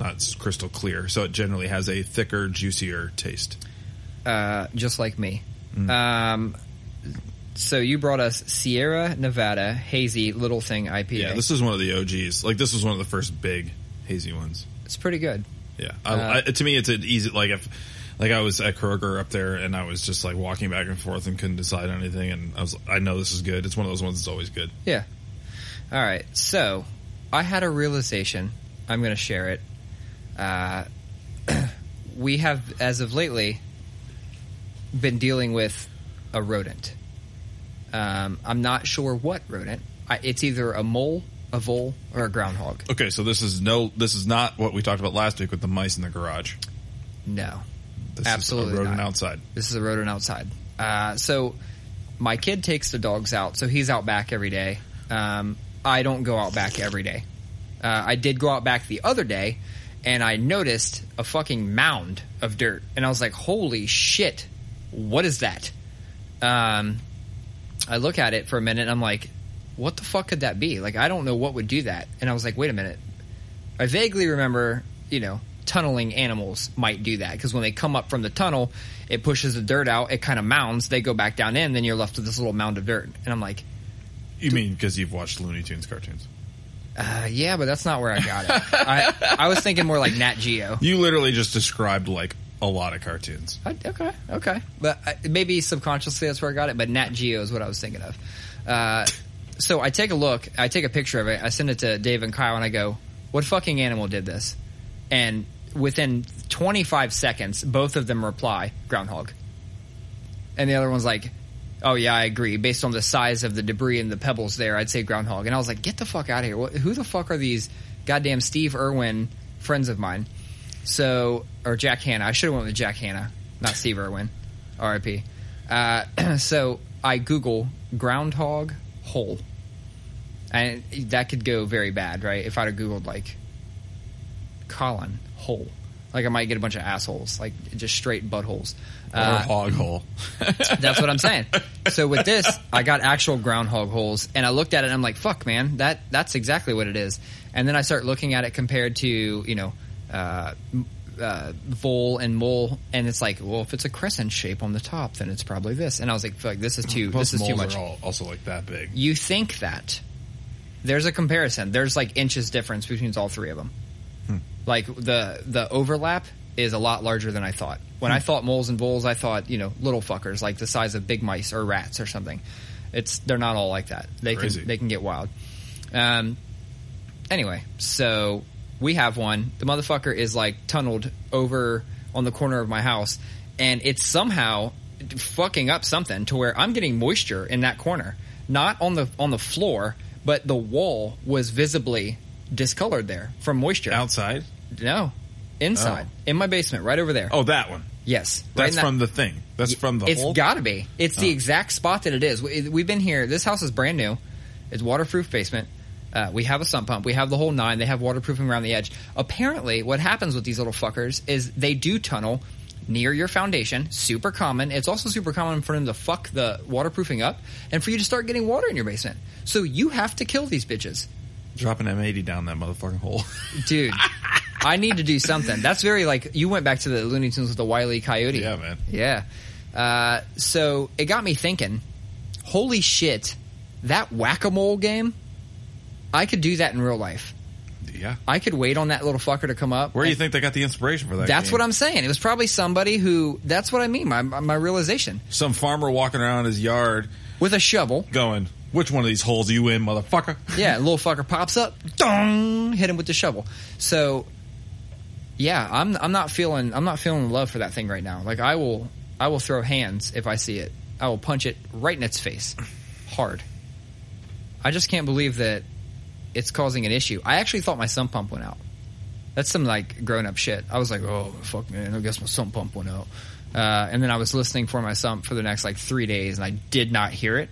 not crystal clear. So it generally has a thicker, juicier taste. uh, just like me. Mm. Um, so you brought us Sierra Nevada Hazy Little Thing IPA. Yeah, this is one of the OGs. Like this was one of the first big hazy ones. it's pretty good. Yeah, I, Uh, I, to me, it's an easy like if like I was at Kroger up there and I was just like walking back and forth and couldn't decide anything, and I was I know this is good. It's one of those ones that's always good. Yeah. All right. So I had a realization. I'm going to share it. Uh, we have, as of lately, been dealing with a rodent. Um, I'm not sure what rodent. I, it's either a mole, a vole, or a groundhog. Okay, so this is no, this is not what we talked about last week with the mice in the garage. No. This Absolutely is a rodent not. outside. This is a rodent outside. Uh, so my kid takes the dogs out, so he's out back every day. Um, I don't go out back every day. Uh, I did go out back the other day, and I noticed a fucking mound of dirt, and I was like, "Holy shit, what is that?" Um, I look at it for a minute, and I'm like, "What the fuck could that be?" Like, I don't know what would do that, and I was like, "Wait a minute." I vaguely remember, you know, tunneling animals might do that because when they come up from the tunnel, it pushes the dirt out, it kind of mounds, they go back down in, then you're left with this little mound of dirt. And I'm like, You mean because you've watched Looney Tunes cartoons? uh, yeah, but that's not where I got it. I, I was thinking more like Nat Geo. You literally just described like a lot of cartoons. I- okay, okay. But uh, maybe subconsciously that's where I got it, but Nat Geo is what I was thinking of. Uh, so I take a look, I take a picture of it, I send it to Dave and Kyle, and I go, what fucking animal did this? And within 25 seconds, both of them reply, groundhog. And the other one's like, oh yeah, I agree. Based on the size of the debris and the pebbles there, I'd say groundhog. And I was like, get the fuck out of here. What, who the fuck are these goddamn Steve Irwin friends of mine? So, or Jack Hanna. I should have went with Jack Hanna, not Steve Irwin. R.I.P. Uh, so I Google groundhog hole. And that could go very bad, right? If I'd have Googled like Colin hole. Like I might get a bunch of assholes, like just straight buttholes. Or Uh, hog hole. that's what I'm saying. So with this, I got actual groundhog holes, and I looked at it, and I'm like, "Fuck, man, that that's exactly what it is." And then I start looking at it compared to you know, uh, uh, vole and mole, and it's like, well, if it's a crescent shape on the top, then it's probably this. And I was like, "Fuck, this is too Most this is too much." also like that big. You think that there's a comparison. There's like inches difference between all three of them. Like the the overlap is a lot larger than I thought. When I thought moles and voles, I thought you know little fuckers like the size of big mice or rats or something. It's they're not all like that. They Crazy. can they can get wild. Um. Anyway, so we have one. The motherfucker is like tunneled over on the corner of my house, and it's somehow fucking up something to where I'm getting moisture in that corner, not on the on the floor, but the wall was visibly discolored there from moisture. Outside? No, inside Oh. in my basement, right over there. Oh, that one. Yes, right That's that- from the thing. That's from the It's hole. got to be. It's the Oh. exact spot that it is. We- We've been here. This house is brand new. It's waterproof basement. Uh, we have a sump pump. We have the whole nine. They have waterproofing around the edge. Apparently, what happens with these little fuckers is they do tunnel near your foundation. Super common. It's also super common for them to fuck the waterproofing up and for you to start getting water in your basement. So you have to kill these bitches. Drop an M80 down that motherfucking hole. Dude, I need to do something. That's very like you went back to the Looney Tunes with the Wiley Coyote. Yeah, man. Yeah. Uh, so it got me thinking. Holy shit, that whack a mole game. I could do that in real life. yeah. I could wait on that little fucker to come up. Where do you think they got the inspiration for that? That's game? what I'm saying. It was probably somebody who. That's what I mean. My my realization Some farmer walking around his yard with a shovel. going, "Which one of these holes are you in, motherfucker?" Yeah, little fucker pops up, dong, hit him with the shovel. So, yeah, I'm I'm not feeling I'm not feeling love for that thing right now. Like I will I will throw hands if I see it. I will punch it right in its face, hard. I just can't believe that it's causing an issue. I actually thought my sump pump went out. That's some like grown up shit. I was like, oh fuck man, I guess my sump pump went out. Uh, and then I was listening for my sump for the next like three days, and I did not hear it.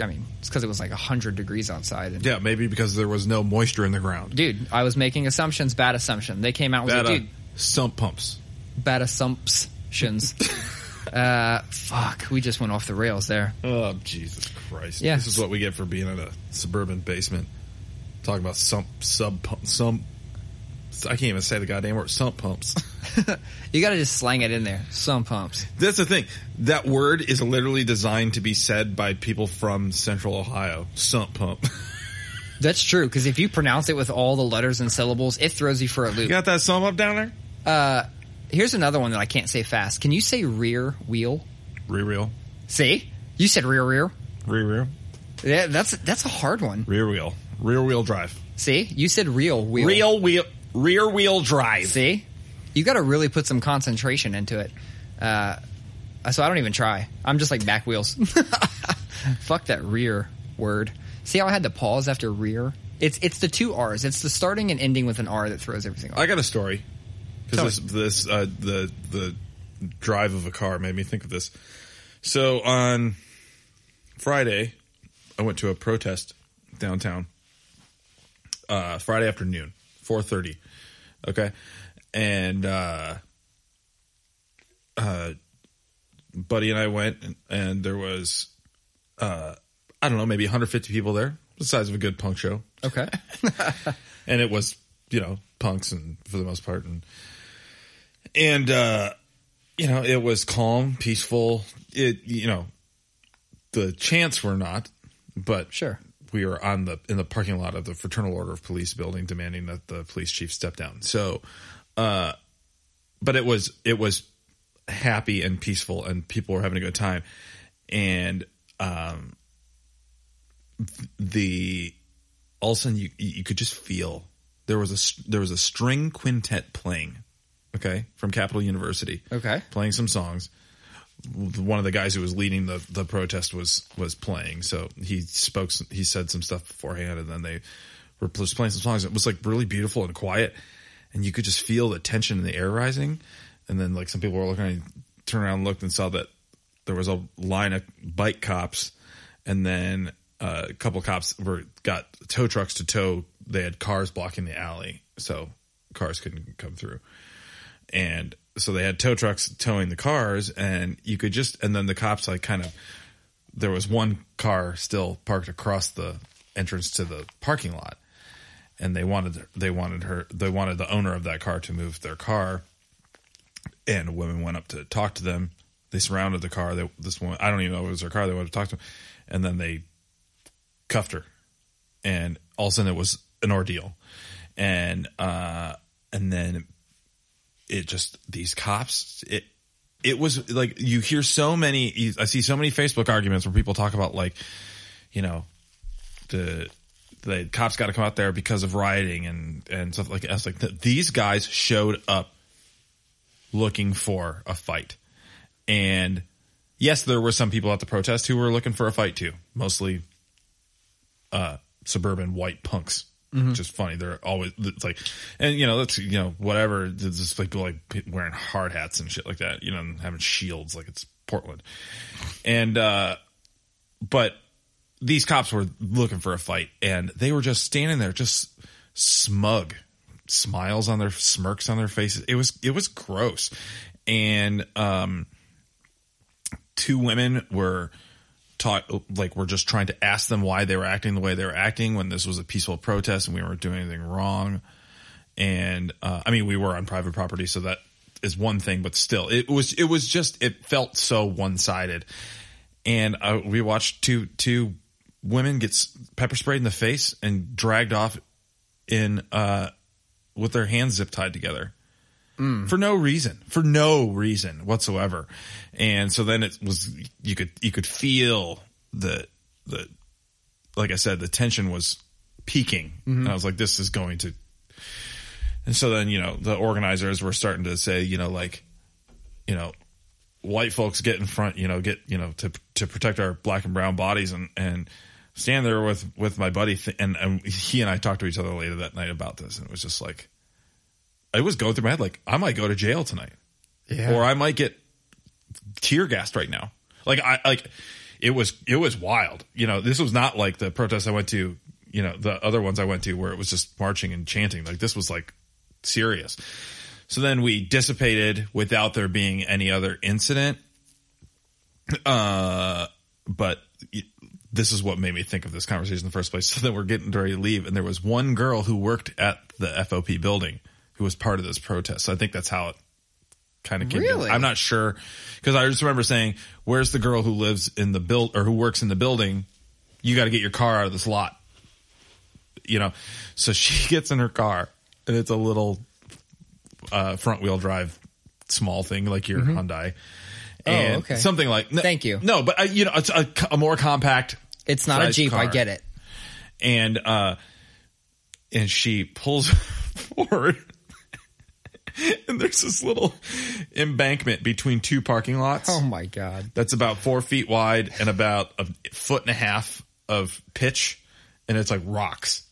I mean, it's because it was like hundred degrees outside. And Yeah, maybe because there was no moisture in the ground. dude, I was making assumptions. Bad assumption. They came out was That uh, like, dude, sump pumps. bad assumptions. uh, fuck, we just went off the rails there. Oh Jesus Christ! Yeah. this is what we get for being in a suburban basement. Talking about sump sub pump some. I can't even say the goddamn word sump pumps. You got to just slang it in there. Some pumps. That's the thing. That word is literally designed to be said by people from Central Ohio. Sump pump. That's true because if you pronounce it with all the letters and syllables, it throws you for a loop. you got that sump up down there? Uh, here's another one that I can't say fast. Can you say rear wheel? Rear wheel, See, you said rear rear. rear wheel, Yeah, that's that's a hard one. rear wheel, rear wheel drive. See, you said real wheel. Real wheel, rear wheel drive. See, you got to really put some concentration into it. Uh, so I don't even try. I'm just like back wheels. Fuck that rear word. See how I had to pause after rear? It's it's the two R's. It's the starting and ending with an R that throws everything off. I got a story because this, this uh, the the drive of a car made me think of this. So on Friday, I went to a protest downtown. Uh, Friday afternoon, four thirty. Okay, and uh, uh, buddy and I went, and, and there was uh, I don't know, maybe 150 people there, the size of a good punk show Okay. and it was you know punks and for the most part and and uh you know it was calm peaceful it you know the chants were not but Sure. We were on the in the parking lot of the fraternal order of police building demanding that the police chief step down so uh but it was it was happy and peaceful and people were having a good time and um the all of a sudden you you could just feel there was a s- there was a string quintet playing, okay, from Capital University, Okay. playing some songs. One of the guys who was leading the the protest was was playing, so he spoke. He said some stuff beforehand, and then they were just playing some songs. It was like really beautiful and quiet, and you could just feel the tension in the air rising. And then like some people were looking, and turned around, and looked, and saw that there was a line of bike cops, and then uh, a couple cops were got tow trucks to tow. They had cars blocking the alley, so cars couldn't come through. And so they had tow trucks towing the cars, and you could just and then the cops like kind of there was one car still parked across the entrance to the parking lot, and they wanted they wanted her they wanted the owner of that car to move their car, and women went up to talk to them. They surrounded the car. They, this woman, I don't even know if it was her car. They wanted to talk to them, and then they cuffed her, and all of a sudden it was an ordeal, and uh, and then it just these cops it it was like you hear so many I see so many Facebook arguments where people talk about like you know the the cops got to come out there because of rioting and and stuff like that. Like th- these guys showed up looking for a fight. And yes, there were some people at the protest who were looking for a fight too, mostly uh, suburban white punks which is funny. They're always it's like, and you know that's you know whatever. Just like people like wearing hard hats and shit like that. You know, and having shields like it's Portland, and uh but these cops were looking for a fight, and they were just standing there, just smug, smiles on their smirks on their faces. It was it was gross, and um, two women were taught like we're just trying to ask them why they were acting the way they were acting when this was a peaceful protest and we weren't doing anything wrong. And uh, I mean, we were on private property, so that is one thing, but still, it was it was just it felt so one sided. And uh, we watched two two women get pepper sprayed in the face and dragged off in uh, with their hands zip tied together Mm. for no reason, for no reason whatsoever. And so then it was you could you could feel the the like I said the tension was peaking, mm-hmm. and I was like, this is going to. And so then you know the organizers were starting to say you know like, you know, white folks get in front, you know, get you know to to protect our black and brown bodies and and stand there with with my buddy. Th- and and he and I talked to each other later that night about this. And it was just like it was going through my head like I might go to jail tonight Yeah. or I might get tear gassed right now. Like I like it was it was wild. You know, this was not like the protests I went to, you know, the other ones I went to where it was just marching and chanting. Like this was like serious. So then we dissipated without there being any other incident. Uh but this is what made me think of this conversation in the first place. So then we're getting ready to leave and there was one girl who worked at the FOP building who was part of this protest. So I think that's how it kind of came. Really? I'm not sure because I just remember saying, "Where's the girl who lives in the build or who works in the building? You got to get your car out of this lot." You know, so she gets in her car and it's a little uh, front wheel drive small thing like your Hyundai. And Mm-hmm. Oh, okay. Something like no- Thank you. No, but uh, you know, it's a, a more compact. It's not a Jeep. I get it. and uh and she pulls forward and there's this little embankment between two parking lots Oh my god. that's about four feet wide and about a foot and a half of pitch and it's like rocks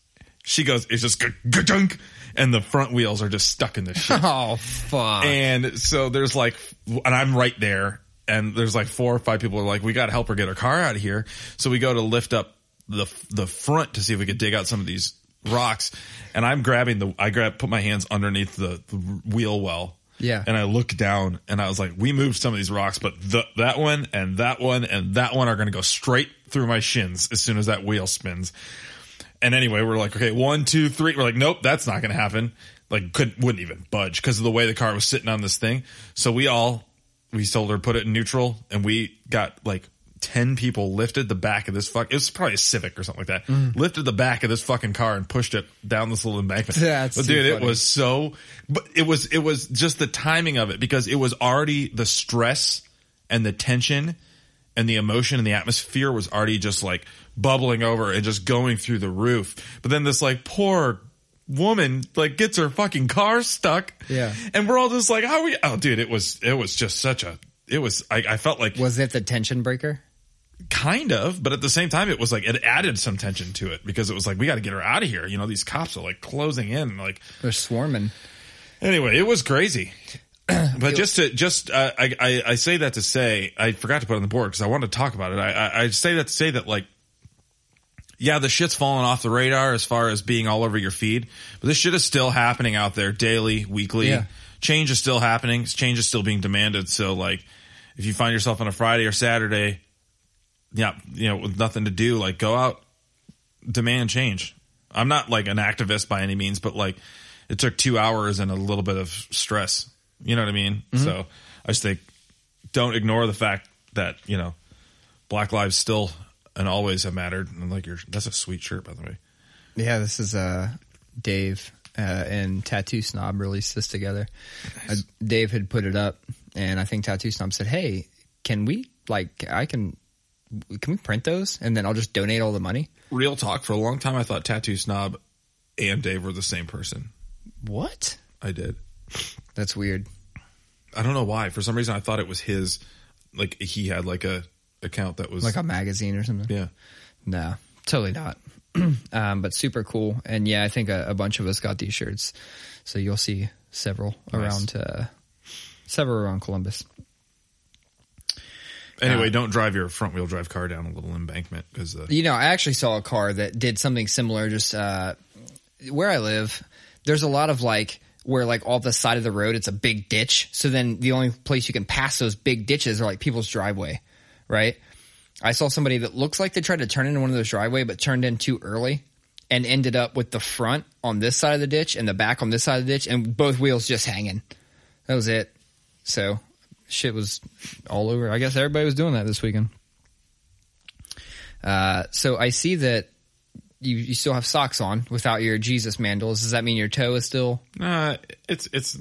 she goes it's just dunk and the front wheels are just stuck in the shit Oh fuck. and so there's like, and I'm right there, and there's like four or five people are like, we got to help her get her car out of here. So we go to lift up the the front to see if we could dig out some of these rocks, and I'm grabbing the, I grab, put my hands underneath the, the wheel well. Yeah. And I look down and I was like, we moved some of these rocks, but the, that one and that one and that one are going to go straight through my shins as soon as that wheel spins. And anyway, we're like, okay, one, two, three. We're like, nope, that's not going to happen. Like, couldn't, wouldn't even budge because of the way the car was sitting on this thing. So we all, we told her put it in neutral, and we got like ten people lifted the back of this fuck. It was probably a Civic or something like that. Mm. Lifted the back of this fucking car and pushed it down this little embankment. That's but dude, it was so. But it was it was just the timing of it because it was already the stress and the tension and the emotion and the atmosphere was already just like bubbling over and just going through the roof. But then this like poor woman like gets her fucking car stuck. Yeah. And we're all just like, how are we? Oh, dude, it was, it was just such a, it was, I, I felt like Was it the tension breaker? Kind of, but at the same time, it was like, it added some tension to it because it was like, we got to get her out of here. You know, these cops are like closing in like, They're swarming. Anyway, it was crazy. but just to just uh, I, I I say that to say I forgot to put it on the board because I wanted to talk about it. I, I I say that to say that like yeah, the shit's falling off the radar as far as being all over your feed, but this shit is still happening out there daily, weekly. Yeah. Change is still happening. Change is still being demanded. So like, if you find yourself on a Friday or Saturday, yeah, you know, with nothing to do, like go out, demand change. I'm not like an activist by any means, but like it took two hours and a little bit of stress. You know what I mean? So I just think don't ignore the fact that, you know, black lives still and always have mattered. And like your, that's a sweet shirt, by the way. Yeah, this is uh, Dave uh, and Tattoo Snob released this together. Uh, Dave had put it up, and I think Tattoo Snob said, "Hey, can we like I can can we print those, and then I'll just donate all the money." Real talk. For a long time, I thought Tattoo Snob and Dave were the same person. What? I did. That's weird. I don't know why. For some reason, I thought it was his. Like he had like a account that was Like a magazine or something. yeah. No, totally not. um, but super cool. And yeah, I think a, a bunch of us got these shirts, so you'll see several around uh, several around Columbus. Anyway, don't drive your front wheel drive car down a little embankment because uh, You know, I actually saw a car that did something similar. Just uh, where I live, there's a lot of like where like all the side of the road, it's a big ditch. So then the only place you can pass those big ditches are like people's driveway, right? I saw somebody that looks like they tried to turn into one of those driveway, but turned in too early and ended up with the front on this side of the ditch and the back on this side of the ditch and both wheels just hanging. That was it. So shit was all over. I guess everybody was doing that this weekend. Uh, so I see that you, you still have socks on without your Jesus mandals. Does that mean your toe is still? uh, it's it's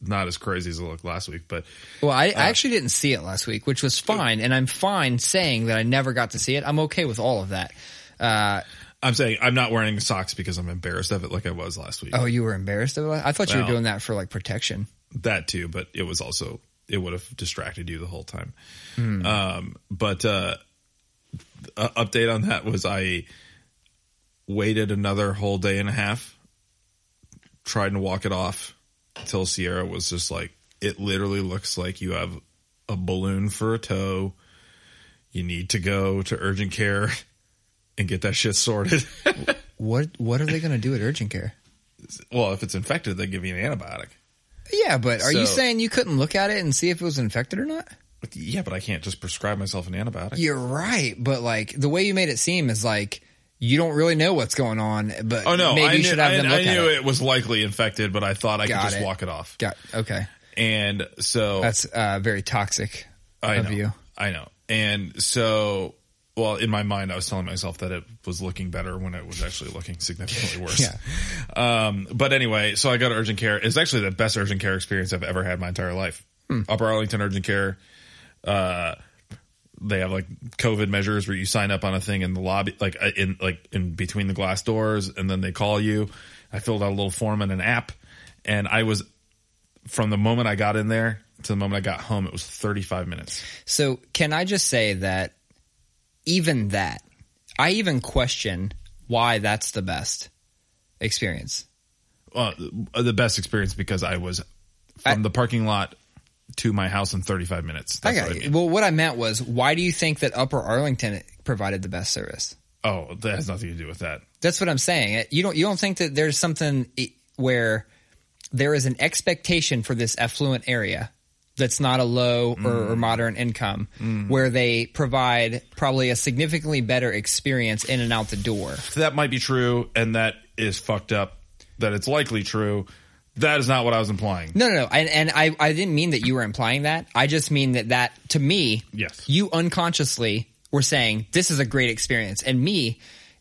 not as crazy as it looked last week, but Well, I, I actually didn't see it last week, which was fine, and I'm fine saying that I never got to see it. I'm okay with all of that. Uh, I'm saying I'm not wearing socks because I'm embarrassed of it like I was last week. oh, you were embarrassed of it? I thought you were doing that for like protection. That too, but it was also it would have distracted you the whole time. Hmm. Um, but uh, update on that was I waited another whole day and a half, tried to walk it off until Sierra was just like, it literally looks like you have a balloon for a toe. You need to go to urgent care and get that shit sorted. What What are they going to do at urgent care? well, if it's infected, they give you an antibiotic. Yeah, but are you So- saying you couldn't look at it and see if it was infected or not? Yeah, but I can't just prescribe myself an antibiotic. You're right, but like the way you made it seem is like you don't really know what's going on. But Oh no, maybe I you knew, should have I, them I look at knew it. it. was likely infected, but I thought I Got could just it. walk it off. Got okay. And so That's uh, very toxic I of know, you. I know. And so, well, in my mind, I was telling myself that it was looking better when it was actually looking significantly worse. Yeah. Um, but anyway, so I got urgent care. It's actually the best urgent care experience I've ever had in my entire life. Hmm. Upper Arlington Urgent Care. Uh, they have like COVID measures where you sign up on a thing in the lobby, like uh, in like in between the glass doors, and then they call you. I filled out a little form in an app, and I was from the moment I got in there to the moment I got home, it was 35 minutes. So can I just say that even that, I even question why that's the best experience. uh, the best experience because I was from I- the parking lot to my house in 35 minutes. That's I what got I mean. Well, what I meant was, why do you think that Upper Arlington provided the best service? Oh, that has nothing to do with that. That's what I'm saying. You don't you don't think that there's something where there is an expectation for this affluent area that's not a low or, or moderate income, where they provide probably a significantly better experience in and out the door. So That might be true, and that is fucked up. That it's likely true. That is not what I was implying. No, no, no. And, and I, I didn't mean that you were implying that. I just mean that that to me, Yes. you unconsciously were saying this is a great experience, and me,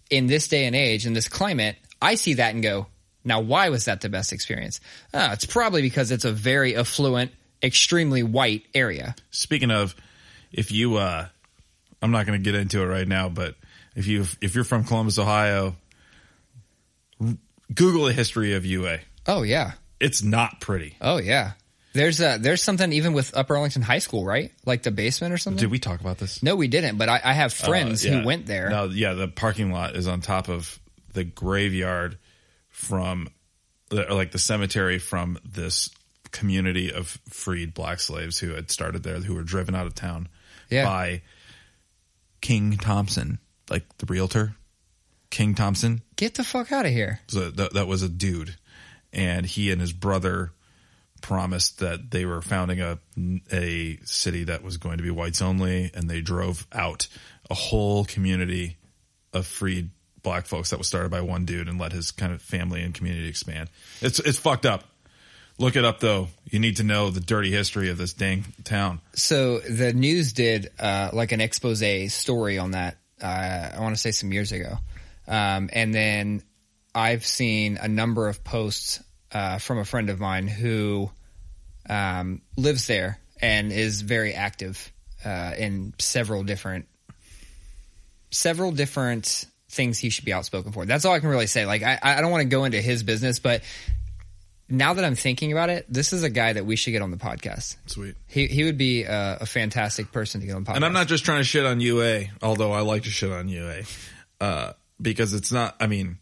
in this day and age, in this climate, I see that and go, now why was that the best experience? Ah, it's probably because it's a very affluent, extremely white area. Speaking of, if you, uh, I'm not going to get into it right now, but if you if you're from Columbus, Ohio, Google the history of UA. Oh yeah, It's not pretty. oh yeah. There's a there's something even with Upper Arlington High School, right? Like the basement or something. Did we talk about this? no, we didn't. But I, I have friends Uh, yeah. who went there. No, yeah, the parking lot is on top of the graveyard from, or like the cemetery from this community of freed black slaves who had started there, who were driven out of town Yeah. by King Thompson, like the realtor. King Thompson, Get the fuck out of here. so that, that was a dude, and he and his brother promised that they were founding a a city that was going to be whites only, and they drove out a whole community of freed black folks that was started by one dude and let his kind of family and community expand. It's it's fucked up. Look it up though. You need to know the dirty history of this dang town. So the news did uh, like an expose story on that. Uh, I want to say some years ago, um, and then I've seen a number of posts uh, from a friend of mine who um, lives there and is very active uh, in several different several different things he should be outspoken for. That's all I can really say. Like I, I don't want to go into his business, but now that I'm thinking about it, this is a guy that we should get on the podcast. Sweet. He he would be a, a fantastic person to get on the podcast. And I'm not just trying to shit on UA, although I like to shit on UA. Uh, because it's not. I mean,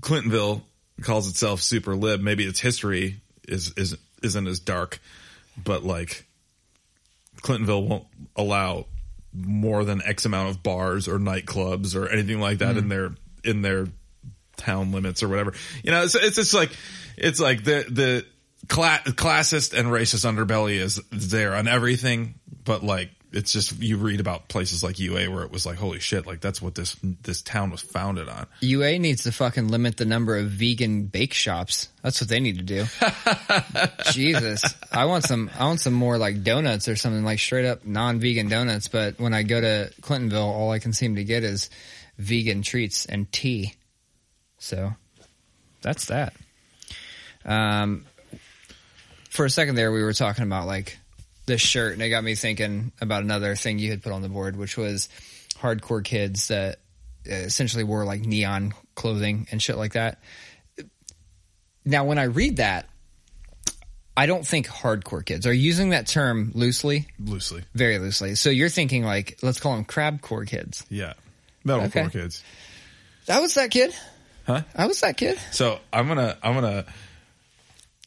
Clintonville calls itself super lib. Maybe its history is is isn't as dark, but like Clintonville won't allow more than X amount of bars or nightclubs or anything like that in their in their town limits or whatever. You know, it's, it's just like it's like the the cla- classist and racist underbelly is there on everything, but like it's just you read about places like UA where it was like holy shit, like that's what this this town was founded on. UA needs to fucking limit the number of vegan bake shops. That's what they need to do. Jesus, I want some. I want some more like donuts or something like straight up non-vegan donuts. But when I go to Clintonville, all I can seem to get is vegan treats and tea. So that's that. Um, for a second there, we were talking about like this shirt, and it got me thinking about another thing you had put on the board, which was hardcore kids that uh, essentially wore like neon clothing and shit like that. Now, when I read that, I don't think hardcore kids are using that term loosely, Loosely, very loosely. So you're thinking like, let's call them crabcore kids. yeah, metalcore Okay. kids, I was that kid. Huh? I was that kid. So I'm gonna I'm gonna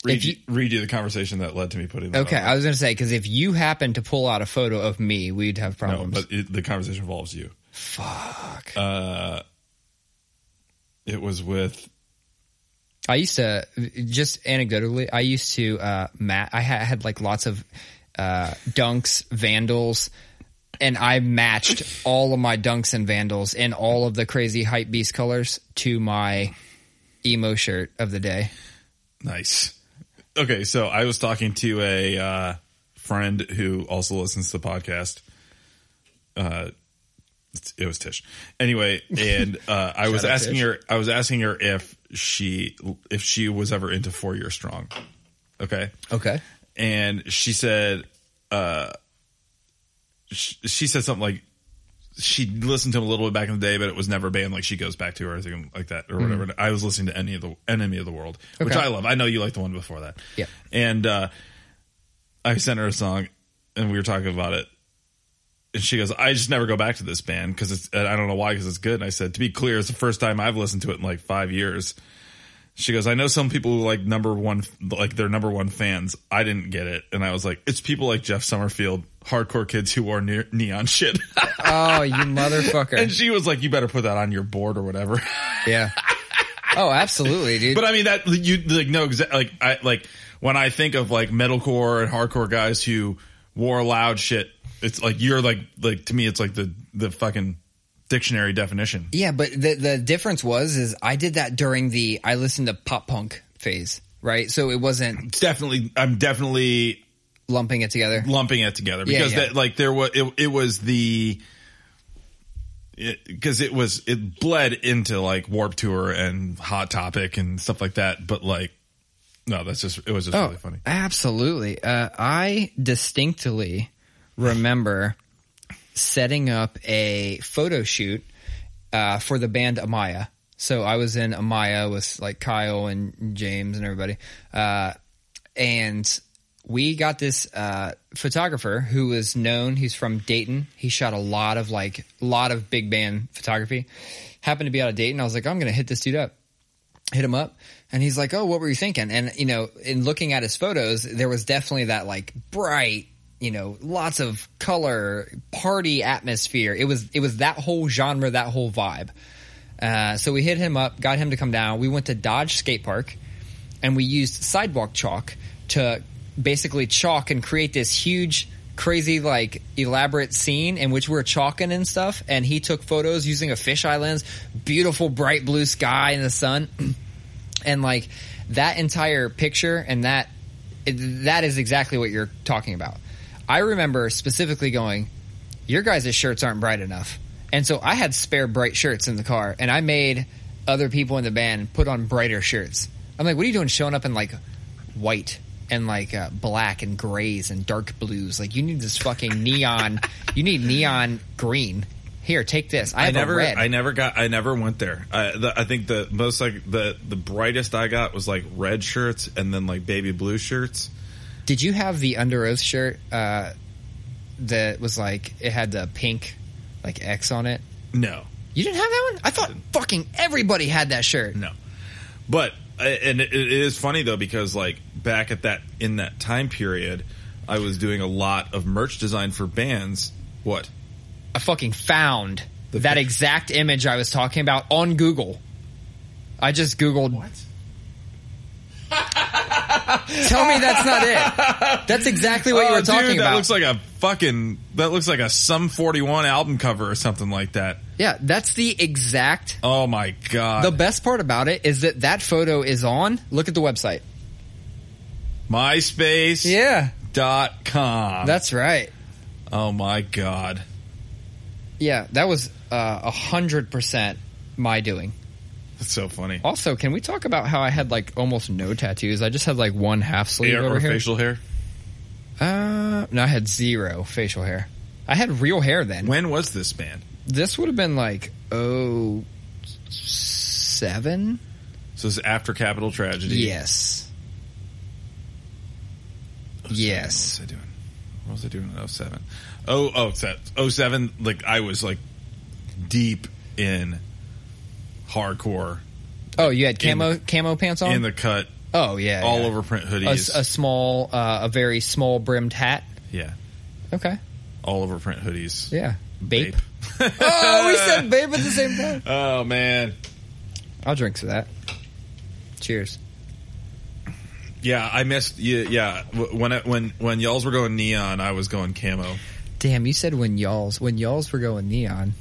read you, you- read you the conversation that led to me putting that. Okay, on. I was going to say because if you happen to pull out a photo of me, we'd have no, problems. but it, the conversation involves you. Fuck. Uh, it was with I used to just anecdotally. I used to uh, mat. I had, had like lots of uh, dunks, vandals, and I matched all of my dunks and vandals in all of the crazy hype beast colors to my emo shirt of the day. Nice. Okay, so I was talking to a uh, friend who also listens to the podcast. Uh, it was Tish. Anyway, and uh, I was asking Tish. her. I was asking her if she if she was ever into Four Year Strong. Okay, Okay. and she said, uh, she, she said something like she listened to him a little bit back in the day, but it was never a band like she goes back to or anything like that or whatever. I was listening to any of the Enemy of the World, which I love. I know you like the one before that. Yeah. And uh, I sent her a song, and we were talking about it. And she goes, "I just never go back to this band because it's. and I don't know why because it's good." And I said, "To be clear, it's the first time I've listened to it in like five years." She goes, I know some people who like number one, like their number one fans. I didn't get it. And I was like, it's people like Jeff Summerfield, hardcore kids who wore ne- neon shit. Oh, you motherfucker. and she was like, you better put that on your board or whatever. yeah. Oh, absolutely, dude. but I mean, that you like, no, exa- like, I, like when I think of like metalcore and hardcore guys who wore loud shit, it's like, you're like, like to me, it's like the, the fucking dictionary definition. Yeah, but the the difference was is I did that during the I listened to pop punk phase, right? So it wasn't It's definitely, I'm definitely lumping it together. lumping it together because yeah. that like there was it, it was the because it, was it bled into like Warped Tour and Hot Topic and stuff like that. But like, no, that's just it was just really funny. Absolutely. Uh, I distinctly remember setting up a photo shoot uh, for the band Amaya. So I was in Amaya with like Kyle and James and everybody. Uh, and we got this uh, photographer who was known. He's from Dayton. He shot a lot of like a lot of big band photography. Happened to be out of Dayton. I was like, I'm going to hit this dude up hit him up and he's like, "Oh, what were you thinking?" And you know, in looking at his photos, there was definitely that like bright, you know, lots of color, party atmosphere. It was it was that whole genre, that whole vibe. Uh, so we hit him up, got him to come down. We went to Dodge Skate Park, and we used sidewalk chalk to basically chalk and create this huge crazy like elaborate scene in which we're chalking and stuff. And he took photos using a fisheye lens beautiful bright blue sky in the sun. And like that entire picture and that that is exactly what you're talking about. I remember specifically going your guys' shirts aren't bright enough. And so i had spare bright shirts in the car and i made other people in the band put on brighter shirts. I'm like what are you doing showing up in like white and like uh, black and grays and dark blues like you need this fucking neon you need neon green here take this i, I never, I never got, I never went there. I, the, I think the most like the the brightest I got was like red shirts and then like baby blue shirts. Did you have the Underoath shirt uh, that was like it had the pink like X on it? No, You didn't have that one? I thought fucking everybody had that shirt. No, but and it, it is funny though because like back at that in that time period, I was doing a lot of merch design for bands. What? I fucking found The that pic- exact image I was talking about on Google. I just Googled. What? Tell me that's not it. That's exactly what you Oh, were talking dude, that about. looks like a fucking that looks like a Sum 41 album cover or something like that. Yeah, that's the exact. Oh my god. The best part about it is that that photo is on. Look at the website. MySpace Yeah, dot com. that's right. oh my god. Yeah, that was uh, a hundred percent my doing. That's so funny. Also, can we talk about how I had like almost no tattoos? I just had like one half sleeve Hair over or here. facial hair. Uh, no, I had zero facial hair. I had real hair then. When was this band? This would have been like oh seven. So this is after Capital Tragedy. Yes. Yes. What was I doing? What was I doing in 07? Oh, oh, 07, like I was like deep in hardcore Oh, you had In- camo camo pants on. in the cut, oh yeah, all yeah. over print a, hoodies. a small, uh, a very small brimmed hat. yeah, Okay. all over print hoodies. Yeah. Bape. Bape. oh, we said babe at the same time. Oh man, I'll drink to that. Cheers. yeah, I missed. Yeah, yeah. When I, when when y'all's were going neon, I was going camo. Damn, you said when y'all's when y'all's were going neon.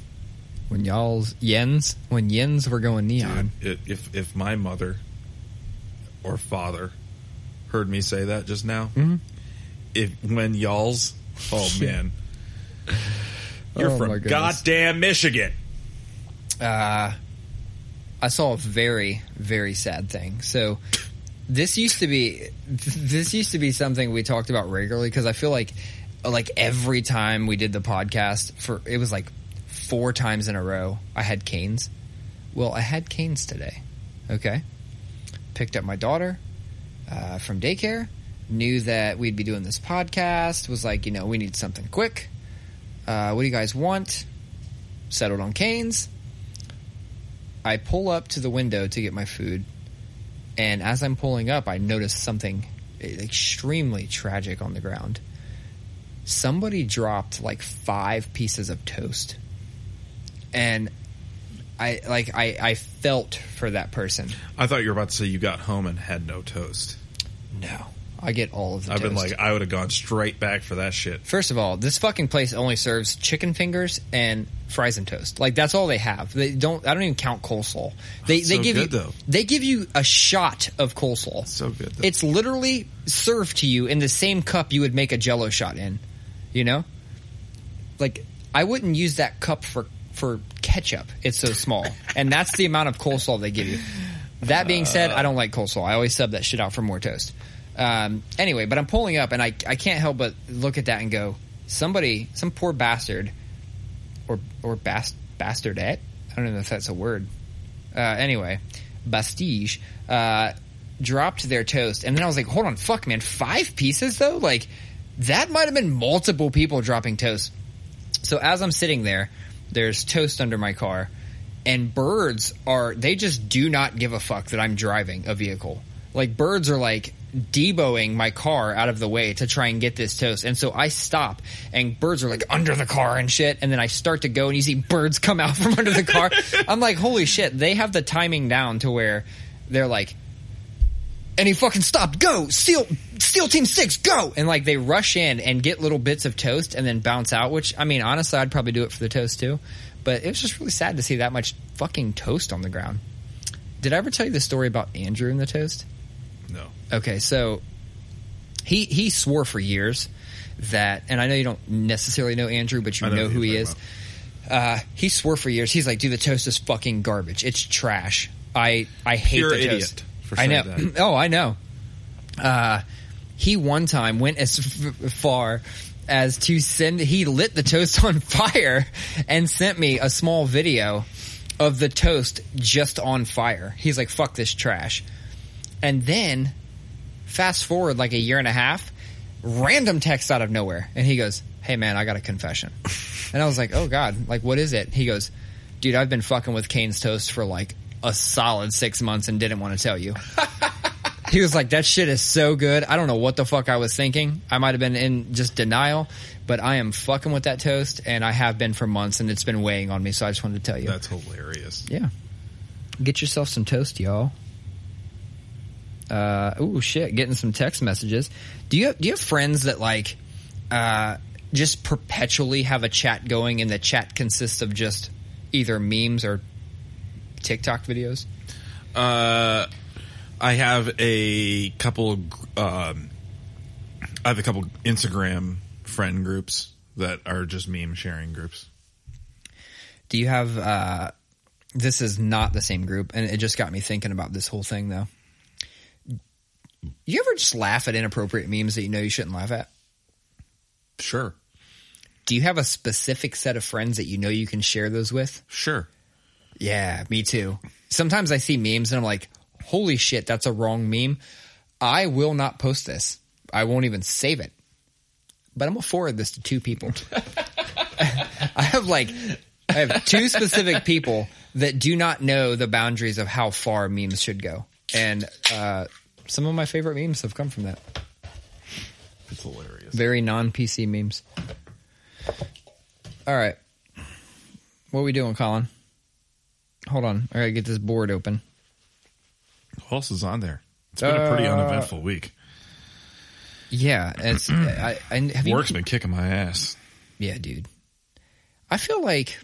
When y'all's yens when yens were going neon. Dude, if if my mother or father heard me say that just now, Mhm. if when y'all's, oh man, you're Oh, from goddamn Michigan. uh, I saw a very, very sad thing. So this used to be, this used to be something we talked about regularly because I feel like, like every time we did the podcast for, it was like four times in a row, I had Cane's. Well, I had Cane's today. Okay. Picked up my daughter, uh, from daycare, knew that we'd be doing this podcast, was like, you know, we need something quick. Uh, what do you guys want? Settled on Cane's. I pull up to the window to get my food, and as I'm pulling up, I notice something extremely tragic on the ground. Somebody dropped like five pieces of toast, and I like I, I felt for that person. I thought you were about to say you got home and had no toast. No, I get all of the. I've been like, I would have gone straight back for that shit. First of all, this fucking place only serves chicken fingers and fries and toast. Like that's all they have. They don't. I don't even count coleslaw. They they so give good, you though. they give you a shot of coleslaw. So good. Though. It's literally served to you in the same cup you would make a Jello shot in. You know, like I wouldn't use that cup for for ketchup. It's so small, and that's the amount of coleslaw they give you. That being said, I don't like coleslaw. I always sub that shit out for more toast. Um, anyway, but I'm pulling up, and I I can't help but look at that and go, somebody, some poor bastard, or or bast bastardette. I don't know if that's a word. Uh, anyway, Bastige uh, dropped their toast, and then I was like, "Hold on, fuck, man, five pieces though? Like that might have been multiple people dropping toast." So as I'm sitting there, there's toast under my car, and birds are they just do not give a fuck that I'm driving a vehicle. Like birds are like deboing my car out of the way to try and get this toast. And so I stop and birds are like under the car and shit. And then I start to go and you see birds come out from under the car. I'm like, holy shit, they have the timing down to where they're like, and he fucking stopped. Go, steal, steal team six, go! And like they rush in and get little bits of toast and then bounce out. Which I mean, honestly, I'd probably do it for the toast too. But it was just really sad to see that much fucking toast on the ground. Did I ever tell you the story about Andrew and the toast? Okay, so he he swore for years that, and I know you don't necessarily know Andrew, but you know, know who he is. Uh, he swore for years. He's like, dude, the toast is fucking garbage. It's trash. I I hate You're the toast. idiot for I know. that. oh, I know. Uh, he one time went as f- far as to send. He lit the toast on fire and sent me a small video of the toast just on fire. He's like, "Fuck this trash," and then fast forward like a year and a half, random text out of nowhere, and he goes, "Hey man, I got a confession," and I was like, "Oh god, like what is it?" He goes, dude, I've been fucking with Cane's toast for like a solid six months and didn't want to tell you. he was like, that shit is so good. I don't know what the fuck I was thinking. I might have been in just denial, but I am fucking with that toast and I have been for months and it's been weighing on me. So I just wanted to tell you. That's hilarious. yeah. Get yourself some toast, y'all. Uh, oh shit, getting some text messages. Do you, do you have friends that like, uh, just perpetually have a chat going and the chat consists of just either memes or TikTok videos? Uh, I have a couple. Um, I have a couple Instagram friend groups that are just meme sharing groups. Do you have, uh, this is not the same group and it just got me thinking about this whole thing though. You ever just laugh at inappropriate memes that you know you shouldn't laugh at? Sure, Do you have a specific set of friends that you know you can share those with? sure. Yeah, me too. Sometimes I see memes and I'm like, holy shit, that's a wrong meme. I will not post this. I won't even save it. But I'm gonna forward this to two people. I have like, I have two specific people that do not know the boundaries of how far memes should go. And, uh, some of my favorite memes have come from that. It's hilarious. Very non PC memes. All right. What are we doing, Colin? Hold on. I gotta get this board open. Who else is on there? It's been a pretty Uh, uneventful week. Yeah, it's. I, I have you, Work's been kicking my ass. Yeah, dude. I feel like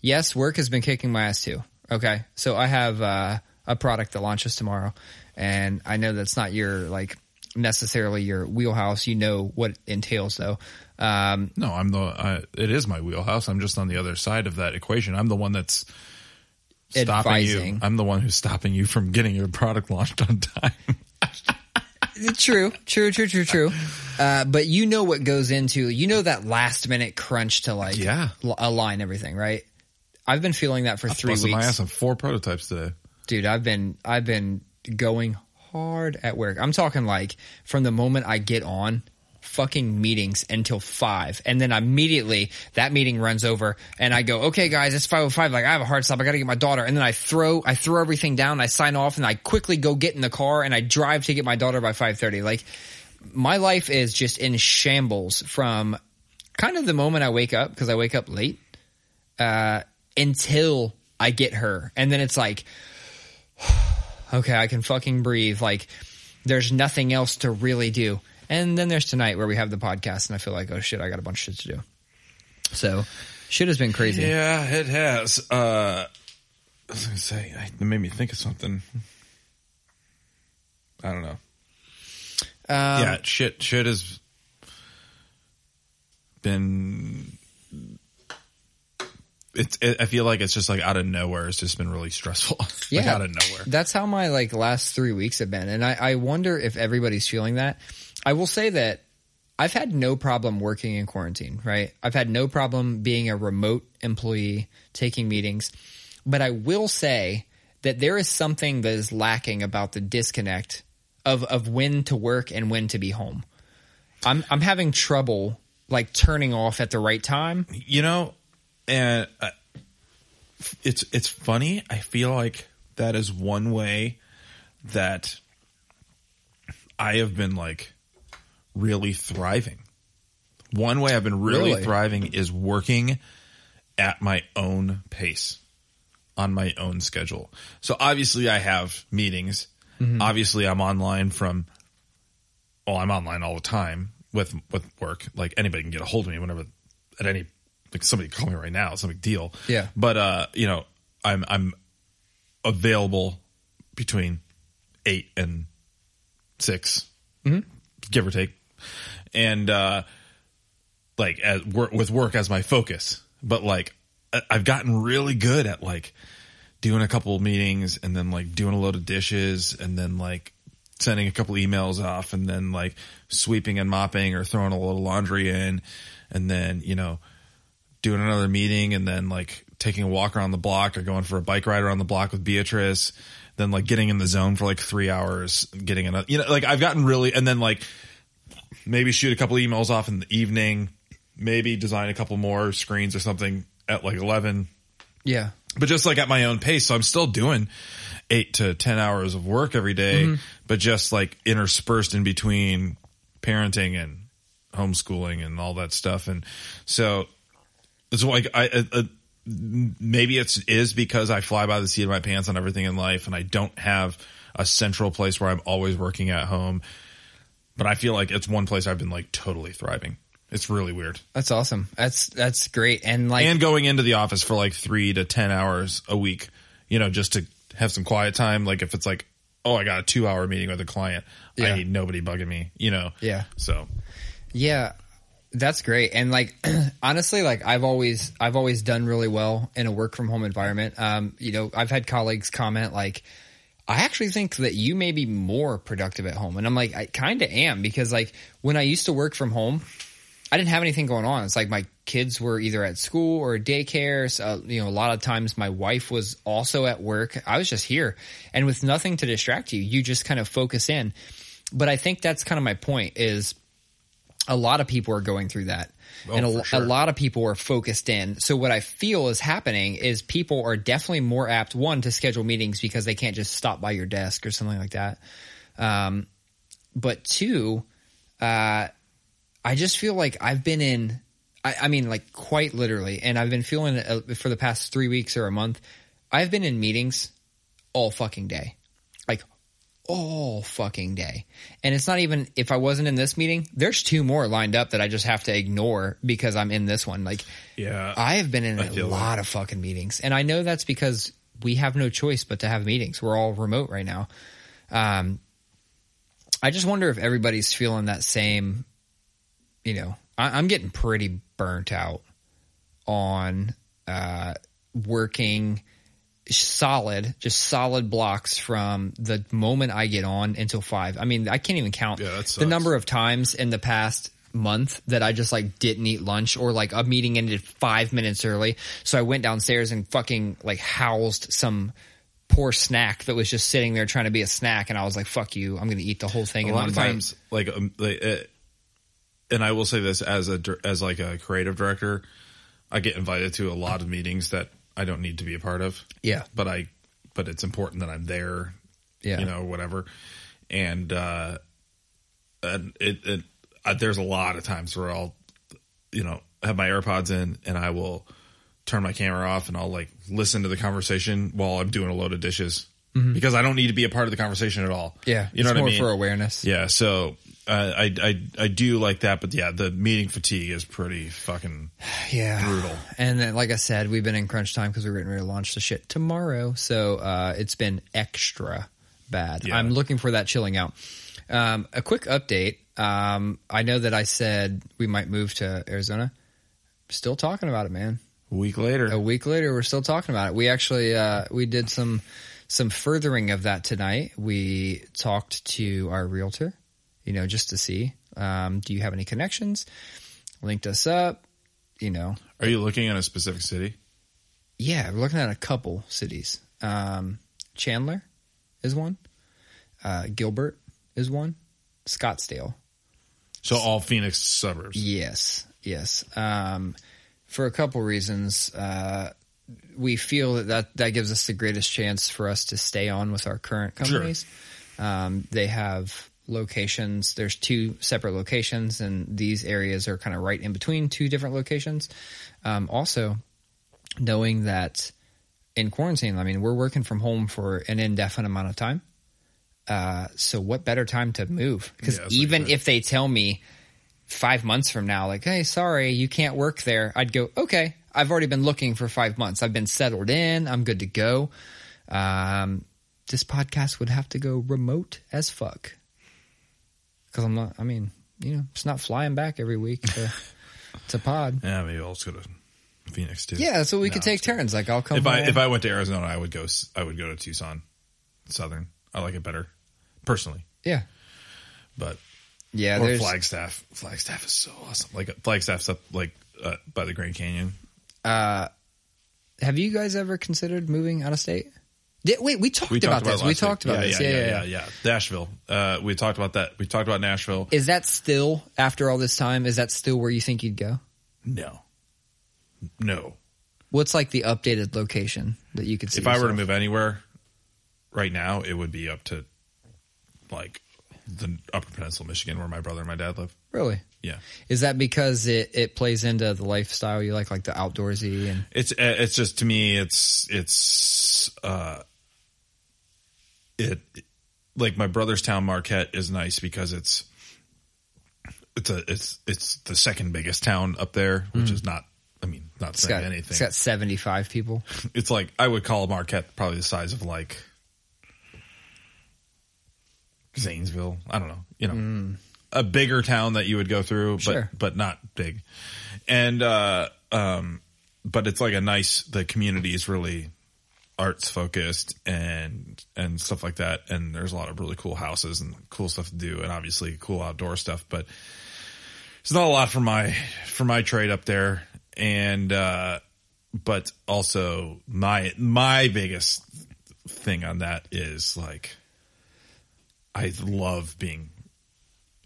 yes, work has been kicking my ass too. Okay, so I have uh, a product that launches tomorrow, and I know that's not your like necessarily your wheelhouse. You know what it entails though. Um, No, I'm the. I, it is my wheelhouse. I'm just on the other side of that equation. I'm the one that's stopping Advising. you. I'm the one who's stopping you from getting your product launched on time. true, true, true, true, true. Uh, but you know what goes into you know that last minute crunch to like Yeah. l- align everything, right? I've been feeling that for three Busted weeks. my ass on four prototypes today. dude i've been i've been going hard at work. I'm talking like from the moment i get on fucking meetings until five. And then immediately that meeting runs over and i go okay guys it's 505 like i have a hard stop. I gotta get my daughter. And then i throw i throw everything down. I sign off and i quickly go get in the car and i drive to get my daughter by 530 like my life is just in shambles from kind of the moment i wake up because i wake up late uh until i get her. And then it's like okay, I can fucking breathe. Like, there's nothing else to really do. And then there's tonight where we have the podcast, and I feel like, oh shit, I got a bunch of shit to do. So, shit has been crazy. Yeah, it has. Uh, I was gonna say I- it made me think of something. I don't know. Um, yeah, shit. Shit has been. It's. It, I feel like it's just like out of nowhere. It's just been really stressful. like Yeah. out of nowhere. That's how my like last three weeks have been, and I, I wonder if everybody's feeling that. I will say that I've had no problem working in quarantine. Right, I've had no problem being a remote employee, taking meetings, but I will say that there is something that is lacking about the disconnect of of when to work and when to be home. I'm I'm having trouble like turning off at the right time. you know, and uh, it's it's funny. I feel like that is one way that I have been like really thriving. One way I've been really, Really? thriving is working at my own pace on my own schedule. So obviously I have meetings. Obviously I'm online from well, I'm online all the time with with work. Like anybody can get a hold of me whenever at any like somebody call me right now. It's no big deal. Yeah. But uh, you know, I'm I'm available between eight and 6 give or take, and uh, like as work with work as my focus. But like I've gotten really good at like doing a couple of meetings and then like doing a load of dishes and then like sending a couple emails off and then like sweeping and mopping or throwing a little laundry in and then you know doing another meeting and then like taking a walk around the block or going for a bike ride around the block with Beatrice then like getting in the zone for like three hours getting another you know like I've gotten really and then like maybe shoot a couple emails off in the evening maybe design a couple more screens or something at like 11 Yeah. but just like at my own pace. So I'm still doing eight to 10 hours of work every day, mm-hmm. but just like interspersed in between parenting and homeschooling and all that stuff. And so it's like I, uh, uh, maybe it's is because I fly by the seat of my pants on everything in life and I don't have a central place where I'm always working at home. But I feel like it's one place I've been like totally thriving. It's really weird. That's awesome. That's that's great. And like and going into the office for like three to 10 hours a week, you know, just to have some quiet time. Like if it's like, oh, I got a two hour meeting with a client, Yeah. I need nobody bugging me, you know? Yeah. So Yeah, that's great. And like honestly, like I've always I've always done really well in a work from home environment. Um, you know, I've had colleagues comment like I actually think that you may be more productive at home. And I'm like, I kind of am because like when I used to work from home, I didn't have anything going on. It's like my kids were either at school or daycare. So, you know, a lot of times my wife was also at work. I was just here and with nothing to distract you, you just kind of focus in. But I think that's kind of my point is a lot of people are going through that. Oh, and a, sure. a lot of people are focused in. So what I feel is happening is people are definitely more apt one to schedule meetings because they can't just stop by your desk or something like that. Um, but two, uh, I just feel like I've been in, I, I mean, like quite literally, and I've been feeling it uh, for the past three weeks or a month. I've been in meetings all fucking day, all fucking day. And it's not even if I wasn't in this meeting, there's two more lined up that I just have to ignore because I'm in this one. Like, yeah, I have been in I a lot of fucking meetings, and I know that's because we have no choice but to have meetings. We're all remote right now. Um, I just wonder if everybody's feeling that same. You know, I, I'm getting pretty burnt out on uh, working solid, just solid blocks from the moment I get on until five. I mean, I can't even count Yeah, the number of times in the past month that I just like didn't eat lunch or like a meeting ended five minutes early. So I went downstairs and fucking like housed some poor snack that was just sitting there trying to be a snack. And I was like, fuck you. I'm going to eat the whole thing a in lot one of bite. times like, um, like uh, and I will say this as a as like a creative director, I get invited to a lot of meetings that I don't need to be a part of. Yeah. but I but it's important that I'm there. Yeah. you know whatever, and uh, and it, it uh, there's a lot of times where I'll you know have my AirPods in and I will turn my camera off and I'll like listen to the conversation while I'm doing a load of dishes. Because I don't need to be a part of the conversation at all. Mm-hmm. Yeah. you know it's what more I mean. for awareness. Yeah, so uh, I I I do like that, but yeah, the meeting fatigue is pretty fucking Yeah. brutal. And then, like I said, we've been in crunch time because we're getting ready to launch the shit tomorrow. So uh, it's been extra bad. Yeah. I'm looking for that chilling out. Um, a quick update. Um, I know that I said we might move to Arizona. Still talking about it, man. A week later, A week later, we're still talking about it. We actually uh, we did some some furthering of that tonight. We talked to our realtor, you know, just to see, um, do you have any connections? Linked us up, you know, are you looking at a specific city? yeah, we're looking at a couple cities. Um, Chandler is one. Uh, Gilbert is one. Scottsdale. So all Phoenix suburbs. Yes, yes. Um, for a couple reasons, uh, we feel that, that that gives us the greatest chance for us to stay on with our current companies. Um, they have locations. There's two separate locations, and these areas are kind of right in between two different locations. Um, also, knowing that in quarantine, I mean, we're working from home for an indefinite amount of time. Uh, so what better time to move? Because Yeah, even if they tell me five months from now, like, hey, sorry, you can't work there, I'd go, okay, I've already been looking for five months. I've been settled in. I'm good to go. Um, this podcast would have to go remote as fuck. Cause I'm not, I mean, you know, it's not flying back every week to, to pod. Yeah, maybe I'll just go to Phoenix too. Yeah, so we No, could take turns. Like I'll come If I if I went to Arizona, I would go. I would go to Tucson, Southern. I like it better, personally. yeah. But Yeah, or there's Flagstaff. Flagstaff is so awesome. Like Flagstaff's up like uh, by the Grand Canyon. have you guys ever considered moving out of state? Did, wait, we talked We about, talked about this. We talked week. about yeah, this. Yeah, Yeah, yeah, yeah, yeah. Nashville. Uh, we talked about that. We talked about Nashville. Is that still after all this time? Is that still where you think you'd go? No, no. What's like the updated location that you could see? If I were to move anywhere right now, it would be up to like the Upper Peninsula, Michigan, where my brother and my dad live. really, Yeah, is that because it it plays into the lifestyle you like, like the outdoorsy and it's it's just to me, it's it's uh, it like my brother's town Marquette is nice because it's it's a it's it's the second biggest town up there, which is not. I mean, not Mm. it's saying got anything. it's got seventy five people? it's like I would call Marquette probably the size of like Zanesville. I don't know, you know, a bigger town that you would go through, but Sure. but not big. And uh, um, but it's like a nice. The community is really arts focused and and stuff like that. And there's a lot of really cool houses and cool stuff to do, and obviously cool outdoor stuff. But it's not a lot for my for my trade up there and uh but also my my biggest thing on that is like i love being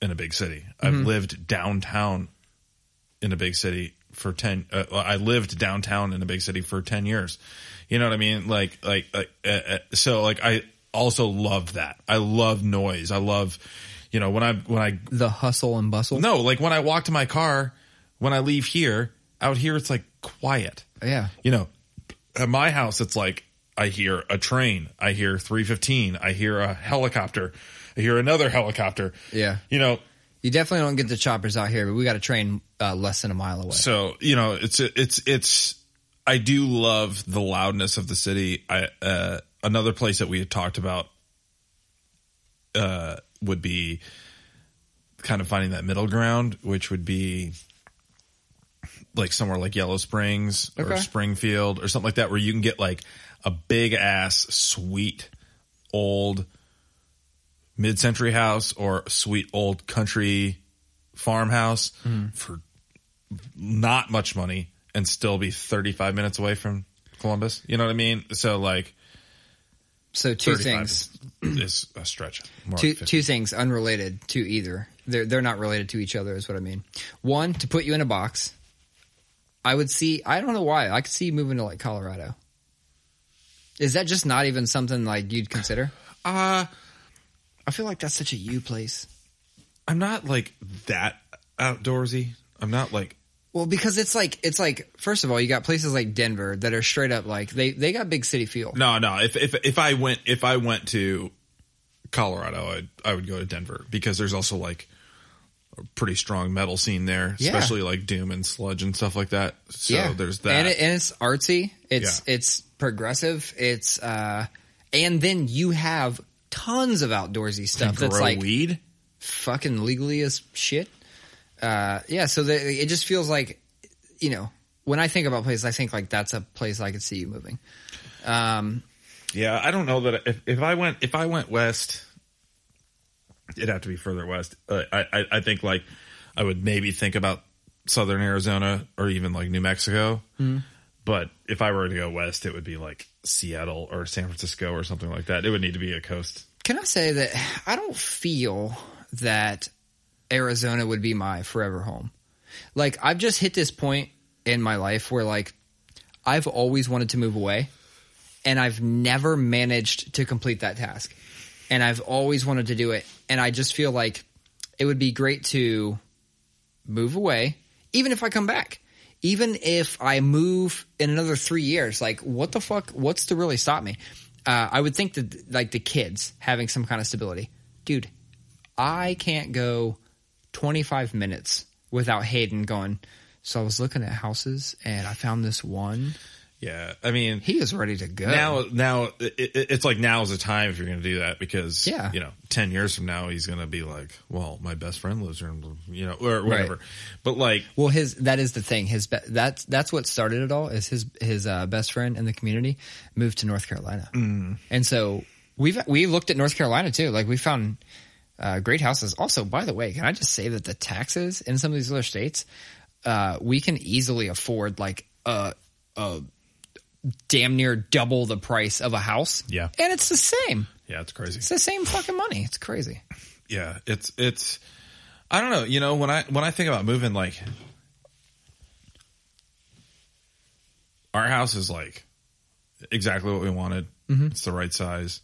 in a big city i've lived downtown in a big city for 10 uh, i lived downtown in a big city for 10 years you know what i mean like like, like uh, uh, so like i also love that i love noise i love you know when i when i The hustle and bustle. no, like when I walk to my car, when I leave here, out here it's like quiet. Yeah. You know, at my house it's like I hear a train, I hear 315, I hear a helicopter, I hear another helicopter. Yeah. You know, You definitely don't get the choppers out here, but we got a train uh, less than a mile away. so, you know, it's it's it's I do love the loudness of the city. I uh another place that we had talked about uh would be kind of finding that middle ground, which would be like somewhere like Yellow Springs or Springfield or something like that, where you can get like a big ass, sweet, old mid century house or sweet old country farmhouse for not much money and still be 35 minutes away from Columbus. You know what I mean? So like So two things. is, a stretch. Two two things unrelated to either. They're they're not related to each other, is what I mean. One to put you in a box. I would see. I don't know why. I could see you moving to like Colorado. Is that just not even something like you'd consider? Uh, I feel like that's such a you place. I'm not like that outdoorsy. I'm not like Well, because it's like it's like first of all, you got places like Denver that are straight up like they they got big city feel. no, no. If if if I went if I went to Colorado, I'd, I would go to Denver because there's also like a pretty strong metal scene there, Yeah. especially like doom and sludge and stuff like that. So there's that. and, it, and it's artsy. It's Yeah. it's progressive. It's uh, and then you have tons of outdoorsy stuff that's like weed. fucking legally as shit. Uh, yeah, so the, it just feels like, you know, when I think about places, I think like that's a place I could see you moving. Um, Yeah, I don't know that if, if I went if I went west, it'd have to be further west. Uh, I, I I think like I would maybe think about southern Arizona or even like New Mexico. But if I were to go west, it would be like Seattle or San Francisco or something like that. It would need to be a coast. can I say that I don't feel that Arizona would be my forever home. Like I've just hit this point in my life where like I've always wanted to move away and I've never managed to complete that task. And I've always wanted to do it and I just feel like it would be great to move away even if I come back. Even if I move in another 3 years, like what the fuck what's to really stop me? Uh, I would think that like the kids having some kind of stability. Dude, I can't go 25 minutes without Hayden going. So I was looking at houses and I found this one. Yeah, I mean He is ready to go. now now it, it, it's like now is the time if you're going to do that because Yeah. you know 10 years from now he's going to be like well my best friend lives here you know or whatever but like well, his that is the thing. His be- that's that's what started it all. Is his his uh, best friend in the community moved to North Carolina, mm. and so we've we looked at North Carolina too. Like we found uh, great houses. Also, by the way, can I just say that the taxes in some of these other states, uh, we can easily afford like a a damn near double the price of a house. Yeah. and it's the same. yeah it's crazy It's the same fucking money. It's crazy. yeah it's it's i don't know you know when i when i think about moving like our house is like exactly what we wanted. Mm-hmm. It's the right size.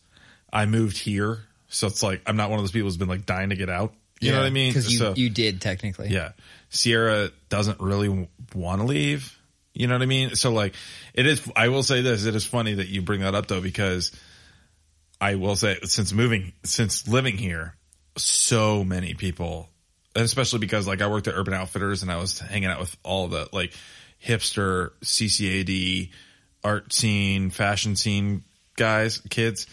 I moved here, so it's like I'm not one of those people who's been like dying to get out. You know what I mean? Because you, So- you did technically. yeah. Sierra doesn't really want to leave. You know what I mean? So like it is I will say this, it is funny that you bring that up though because I will say since moving since living here, so many people and especially because like I worked at Urban Outfitters and I was hanging out with all the like hipster CCAD art scene, fashion scene guys, kids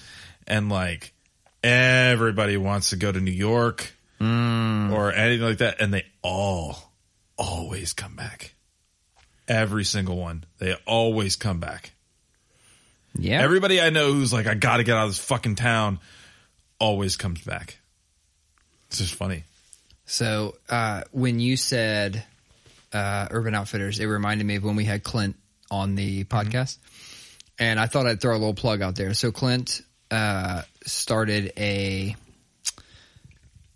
and like everybody wants to go to New York or anything like that, and they all always come back. Every single one, they always come back. Yeah. Everybody I know who's like, I got to get out of this fucking town, always comes back. It's just funny. So uh, when you said uh, Urban Outfitters, it reminded me of when we had Clint on the podcast, and I thought I'd throw a little plug out there. So Clint uh, started a,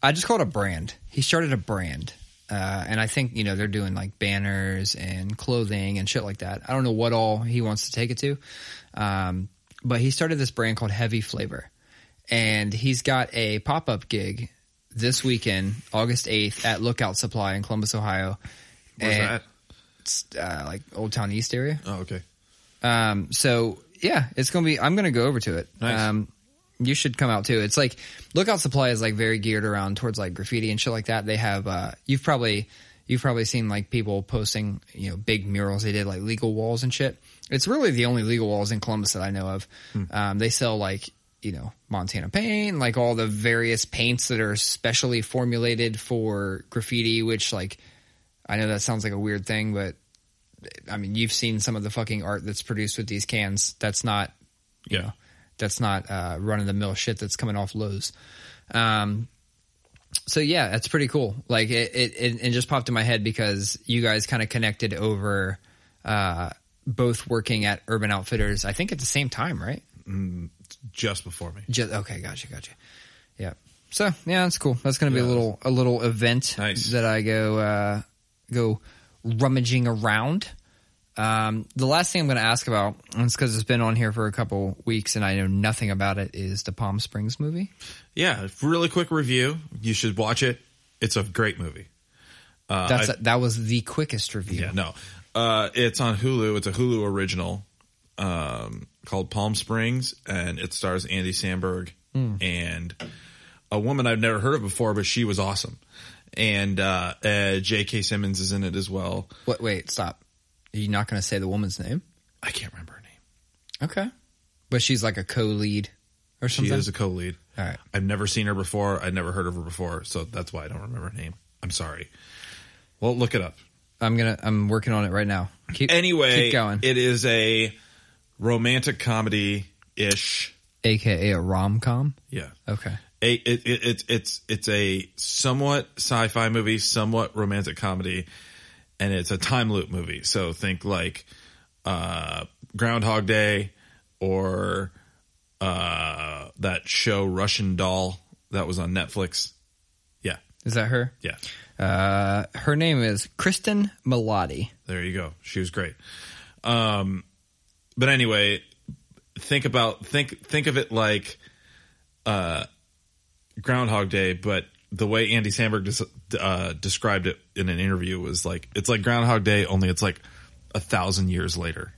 I just call it a brand. He started a brand. Uh, and I think you know they're doing like banners and clothing and shit like that. I don't know what all he wants to take it to, um, but he started this brand called Heavy Flavor, and he's got a pop up gig this weekend, August eighth, at Lookout Supply in Columbus, Ohio. Where's And that? It's uh, like Old Town East area. Oh, okay. Um, so yeah, it's gonna be. I'm gonna go over to it. Nice. Um, you should come out too. It's like Lookout Supply is like very geared around towards like graffiti and shit like that. They have. Uh, you've probably you've probably seen like people posting you know big murals. They did like legal walls and shit. It's really the only legal walls in Columbus that I know of. Um, they sell like you know Montana paint, like all the various paints that are specially formulated for graffiti. Which like I know that sounds like a weird thing, but I mean, you've seen some of the fucking art that's produced with these cans. That's not, you Yeah. know, that's not uh, run of the mill shit that's coming off Lowe's. Um, so yeah, that's pretty cool. Like it, it, it, just popped in my head because you guys kind of connected over, uh, both working at Urban Outfitters. I think at the same time, right? Just before me. Just, okay, gotcha, gotcha. Yeah. So yeah, that's cool. That's going to be a little a little event Nice. that I go uh, go rummaging around. Um, the last thing I'm going to ask about, and it's because it's been on here for a couple weeks and I know nothing about it, is the Palm Springs movie. Yeah, really quick review. You should watch it. It's a great movie. Uh, That's I- a, that was the quickest review. Yeah, no. Uh, it's on Hulu. It's a Hulu original um, called Palm Springs, and it stars Andy Samberg and a woman I've never heard of before, but she was awesome. And uh, uh, J.K. Simmons is in it as well. Wait, wait, stop. You not going to say the woman's name? I can't remember her name. Okay, but she's like a co-lead or She is a co-lead. All right. I've never seen her before. I'd never heard of her before, so that's why I don't remember her name. I'm sorry. Well, look it up. I'm gonna. I'm working on it right now. Keep Anyway, Keep going. it is a romantic comedy ish. AKA a rom com. Yeah. Okay. a it, it, it's it's it's a somewhat sci-fi movie, somewhat romantic comedy, and it's a time loop movie. So think like uh, Groundhog Day or uh, that show Russian Doll that was on Netflix. Yeah, Is that her? yeah. Uh, her name is Cristin Milioti. There you go. She was great. Um, but anyway, think about think think of it like uh, Groundhog Day, but the way Andy Samberg des- uh, described it in an interview was like it's like Groundhog Day, only it's like a thousand years later.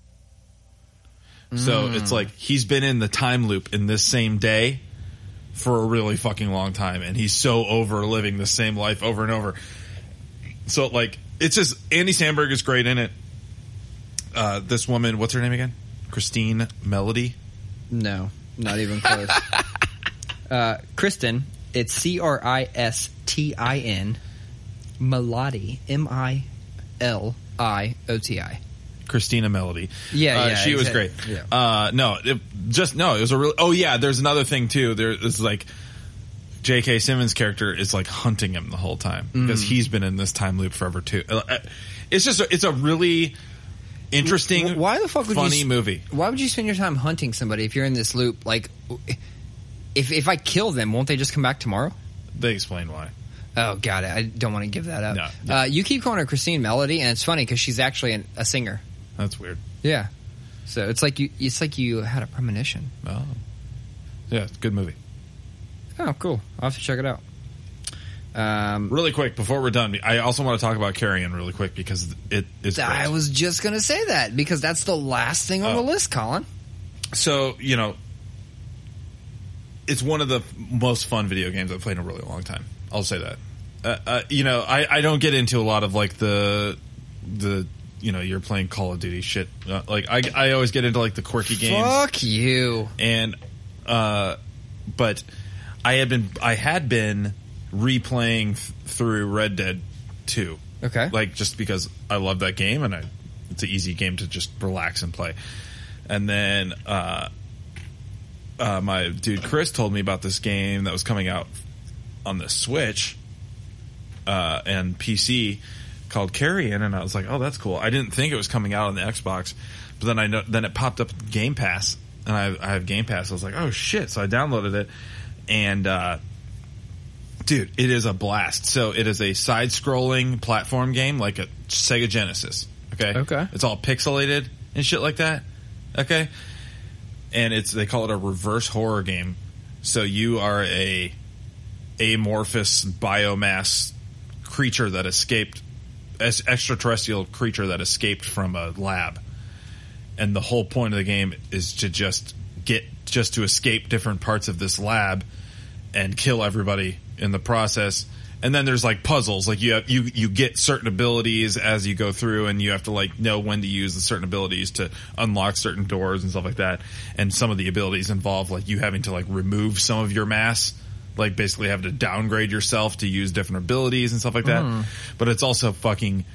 So it's like he's been in the time loop in this same day for a really fucking long time, and he's so over living the same life over and over. So like it's just Andy Samberg is great in it. Uh, this woman, what's her name again? Christine Melody. No, not even close. uh, Cristin, it's C R I S T I N, Milioti, M I L I O T I. Christina Melody. Yeah, uh, yeah, she was great. Yeah. Uh, no, it, just no. It was a real. Oh yeah, there's another thing too. There is like J.K. Simmons' character is like hunting him the whole time because Mm. he's been in this time loop forever too. Uh, uh, It's just a, it's a really interesting, Why the fuck would funny you, movie. Why would you spend your time hunting somebody if you're in this loop? Like, if if I kill them, won't they just come back tomorrow? They explain why. Oh, got it. I don't want to give that up. No. Uh, you keep calling her Christine Melody, and it's funny because she's actually an, a singer. That's weird. Yeah. So it's like you it's like you had a premonition. Oh, yeah, it's a good movie. Oh, cool. I'll have to check it out. Um, Really quick before we're done, I also want to talk about Carrion really quick because it is. Great. I was just gonna say that because that's the last thing on Oh. the list, Colin. so you know, it's one of the most fun video games I've played in a really long time. I'll say that. Uh, uh, you know, I, I don't get into a lot of like the the you know you're playing Call of Duty shit. Uh, like I I always get into like the quirky games. Fuck you. and uh but i had been i had been replaying th- through red dead 2 Okay. like just because i love that game and I, it's an easy game to just relax and play and then uh uh my dude chris told me about this game that was coming out on the switch uh and pc called carrion and i was like oh that's cool i didn't think it was coming out on the xbox but then i know then it popped up game pass and I, I have Game Pass. I was like, oh shit! So I downloaded it, and uh, dude, it is a blast. So it is a side-scrolling platform game like a Sega Genesis. Okay, Okay. It's all pixelated and shit like that. Okay, and it's they call it a reverse horror game. So you are a amorphous biomass creature that escaped, as extraterrestrial creature that escaped from a lab. And the whole point of the game is to just get just to escape different parts of this lab and kill everybody in the process. And then there's like puzzles. Like you have, you you get certain abilities as you go through and you have to like know when to use the certain abilities to unlock certain doors and stuff like that. And some of the abilities involve like you having to like remove some of your mass like basically have to downgrade yourself to use different abilities and stuff like that mm. but it's also fucking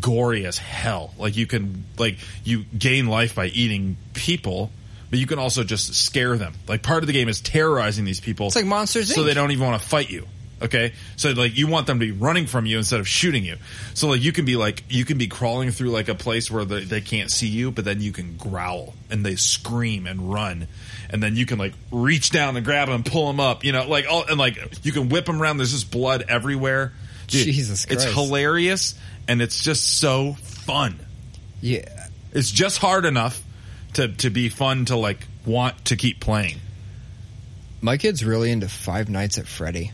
gory as hell. Like you can like you gain life by eating people, but you can also just scare them. Like part of the game is terrorizing these people. It's like Monsters, so Inc. they don't even want to fight you. Okay, so like you want them to be running from you instead of shooting you. So like you can be like you can be crawling through like a place where they, they can't see you, but then you can growl and they scream and run, and then you can like reach down and grab them and pull them up. You know, like all and like you can whip them around. There's just blood everywhere. Dude, Jesus it's hilarious and it's just so fun. Yeah. It's just hard enough to to be fun to like want to keep playing. My kid's really into Five Nights at Freddy.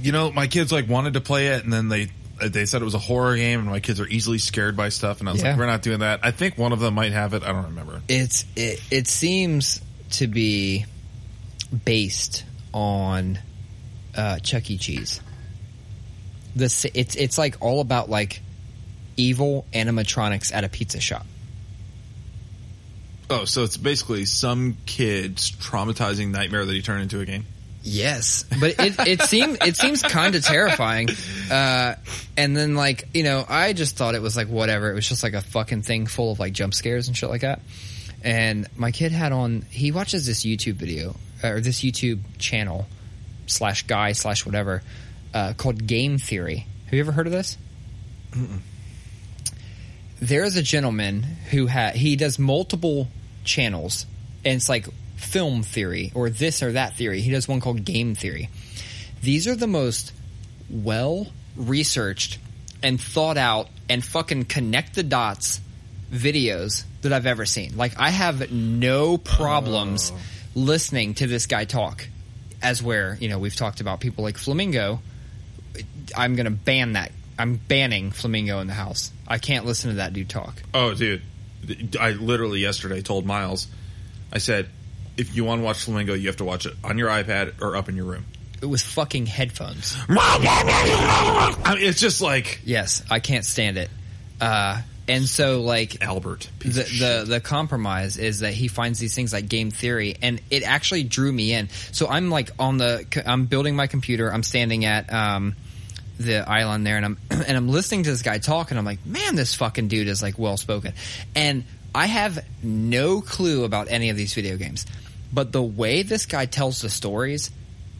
You know, my kids like wanted to play it, and then they they said it was a horror game, and my kids are easily scared by stuff, and I was Yeah. like, we're not doing that. I think one of them might have it. I don't remember. It's it, it seems to be based on uh, Chuck E. Cheese. This it's it's like all about like evil animatronics at a pizza shop. Oh, so it's basically some kid's traumatizing nightmare that he turned into a game. Yes, but it it seemed it seems kind of terrifying. Uh, and then like you know, I just thought it was like whatever. It was just like a fucking thing full of like jump scares and shit like that. And my kid had on. He watches this YouTube video or this YouTube channel slash guy slash whatever uh, called Game Theory. Have you ever heard of this? There is a gentleman who ha- he does multiple channels, and it's like film theory or this or that theory. He does one called Game Theory. These are the most well researched and thought out and fucking connect the dots videos that I've ever seen. Like I have no problems oh. listening to this guy talk. As where you know we've talked about people like Flamingo. I'm going to ban that. I'm banning Flamingo in the house. I can't listen to that dude talk. Oh, dude, I literally yesterday told Miles, I said, if you want to watch Flamingo, you have to watch it on your iPad or up in your room. It was fucking headphones. I mean, it's just like Yes, I can't stand it. Uh, and so like Albert. The, the the compromise is that he finds these things like game theory, and it actually drew me in. So I'm like on the I'm building my computer. I'm standing at um, the island there, and I'm and I'm listening to this guy talk, and I'm like, man, this fucking dude is like well spoken, and I have no clue about any of these video games, but the way this guy tells the stories,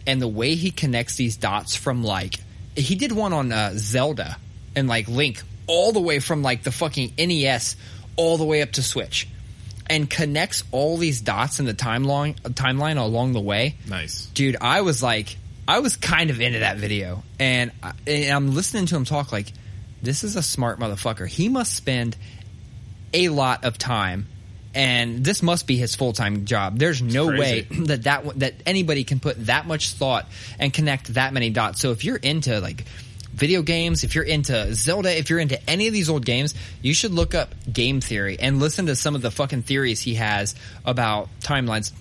and the way he connects these dots from like he did one on uh, Zelda and like Link all the way from like the fucking NES all the way up to Switch and connects all these dots in the timeline timeline along the way. nice. Dude, I was like I was kind of into that video and, I, and I'm listening to him talk like this is a smart motherfucker. He must spend a lot of time. And this must be his full time job. There's no way that that that anybody can put that much thought and connect that many dots. So if you're into like video games, if you're into Zelda, if you're into any of these old games, you should look up game theory and listen to some of the fucking theories he has about timelines.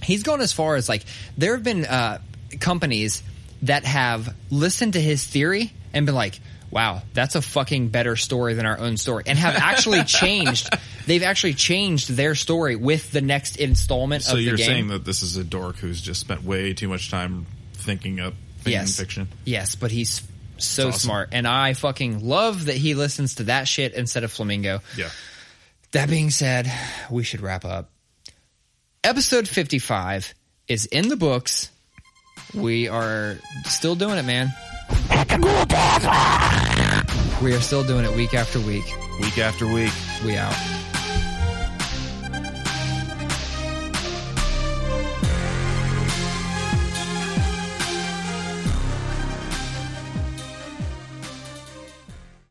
He's gone as far as like there have been uh, companies that have listened to his theory and been like, "Wow, that's a fucking better story than our own story," and have actually changed. They've actually changed their story with the next installment So of the you're game. saying that this is a dork who's just spent way too much time thinking up fan yes. fiction. Yes, but he's so awesome. smart, and I fucking love that he listens to that shit instead of Flamingo. Yeah. That being said, we should wrap up. Episode 55 is in the books. We are still doing it, man. We are still doing it week after week. Week after week. We out.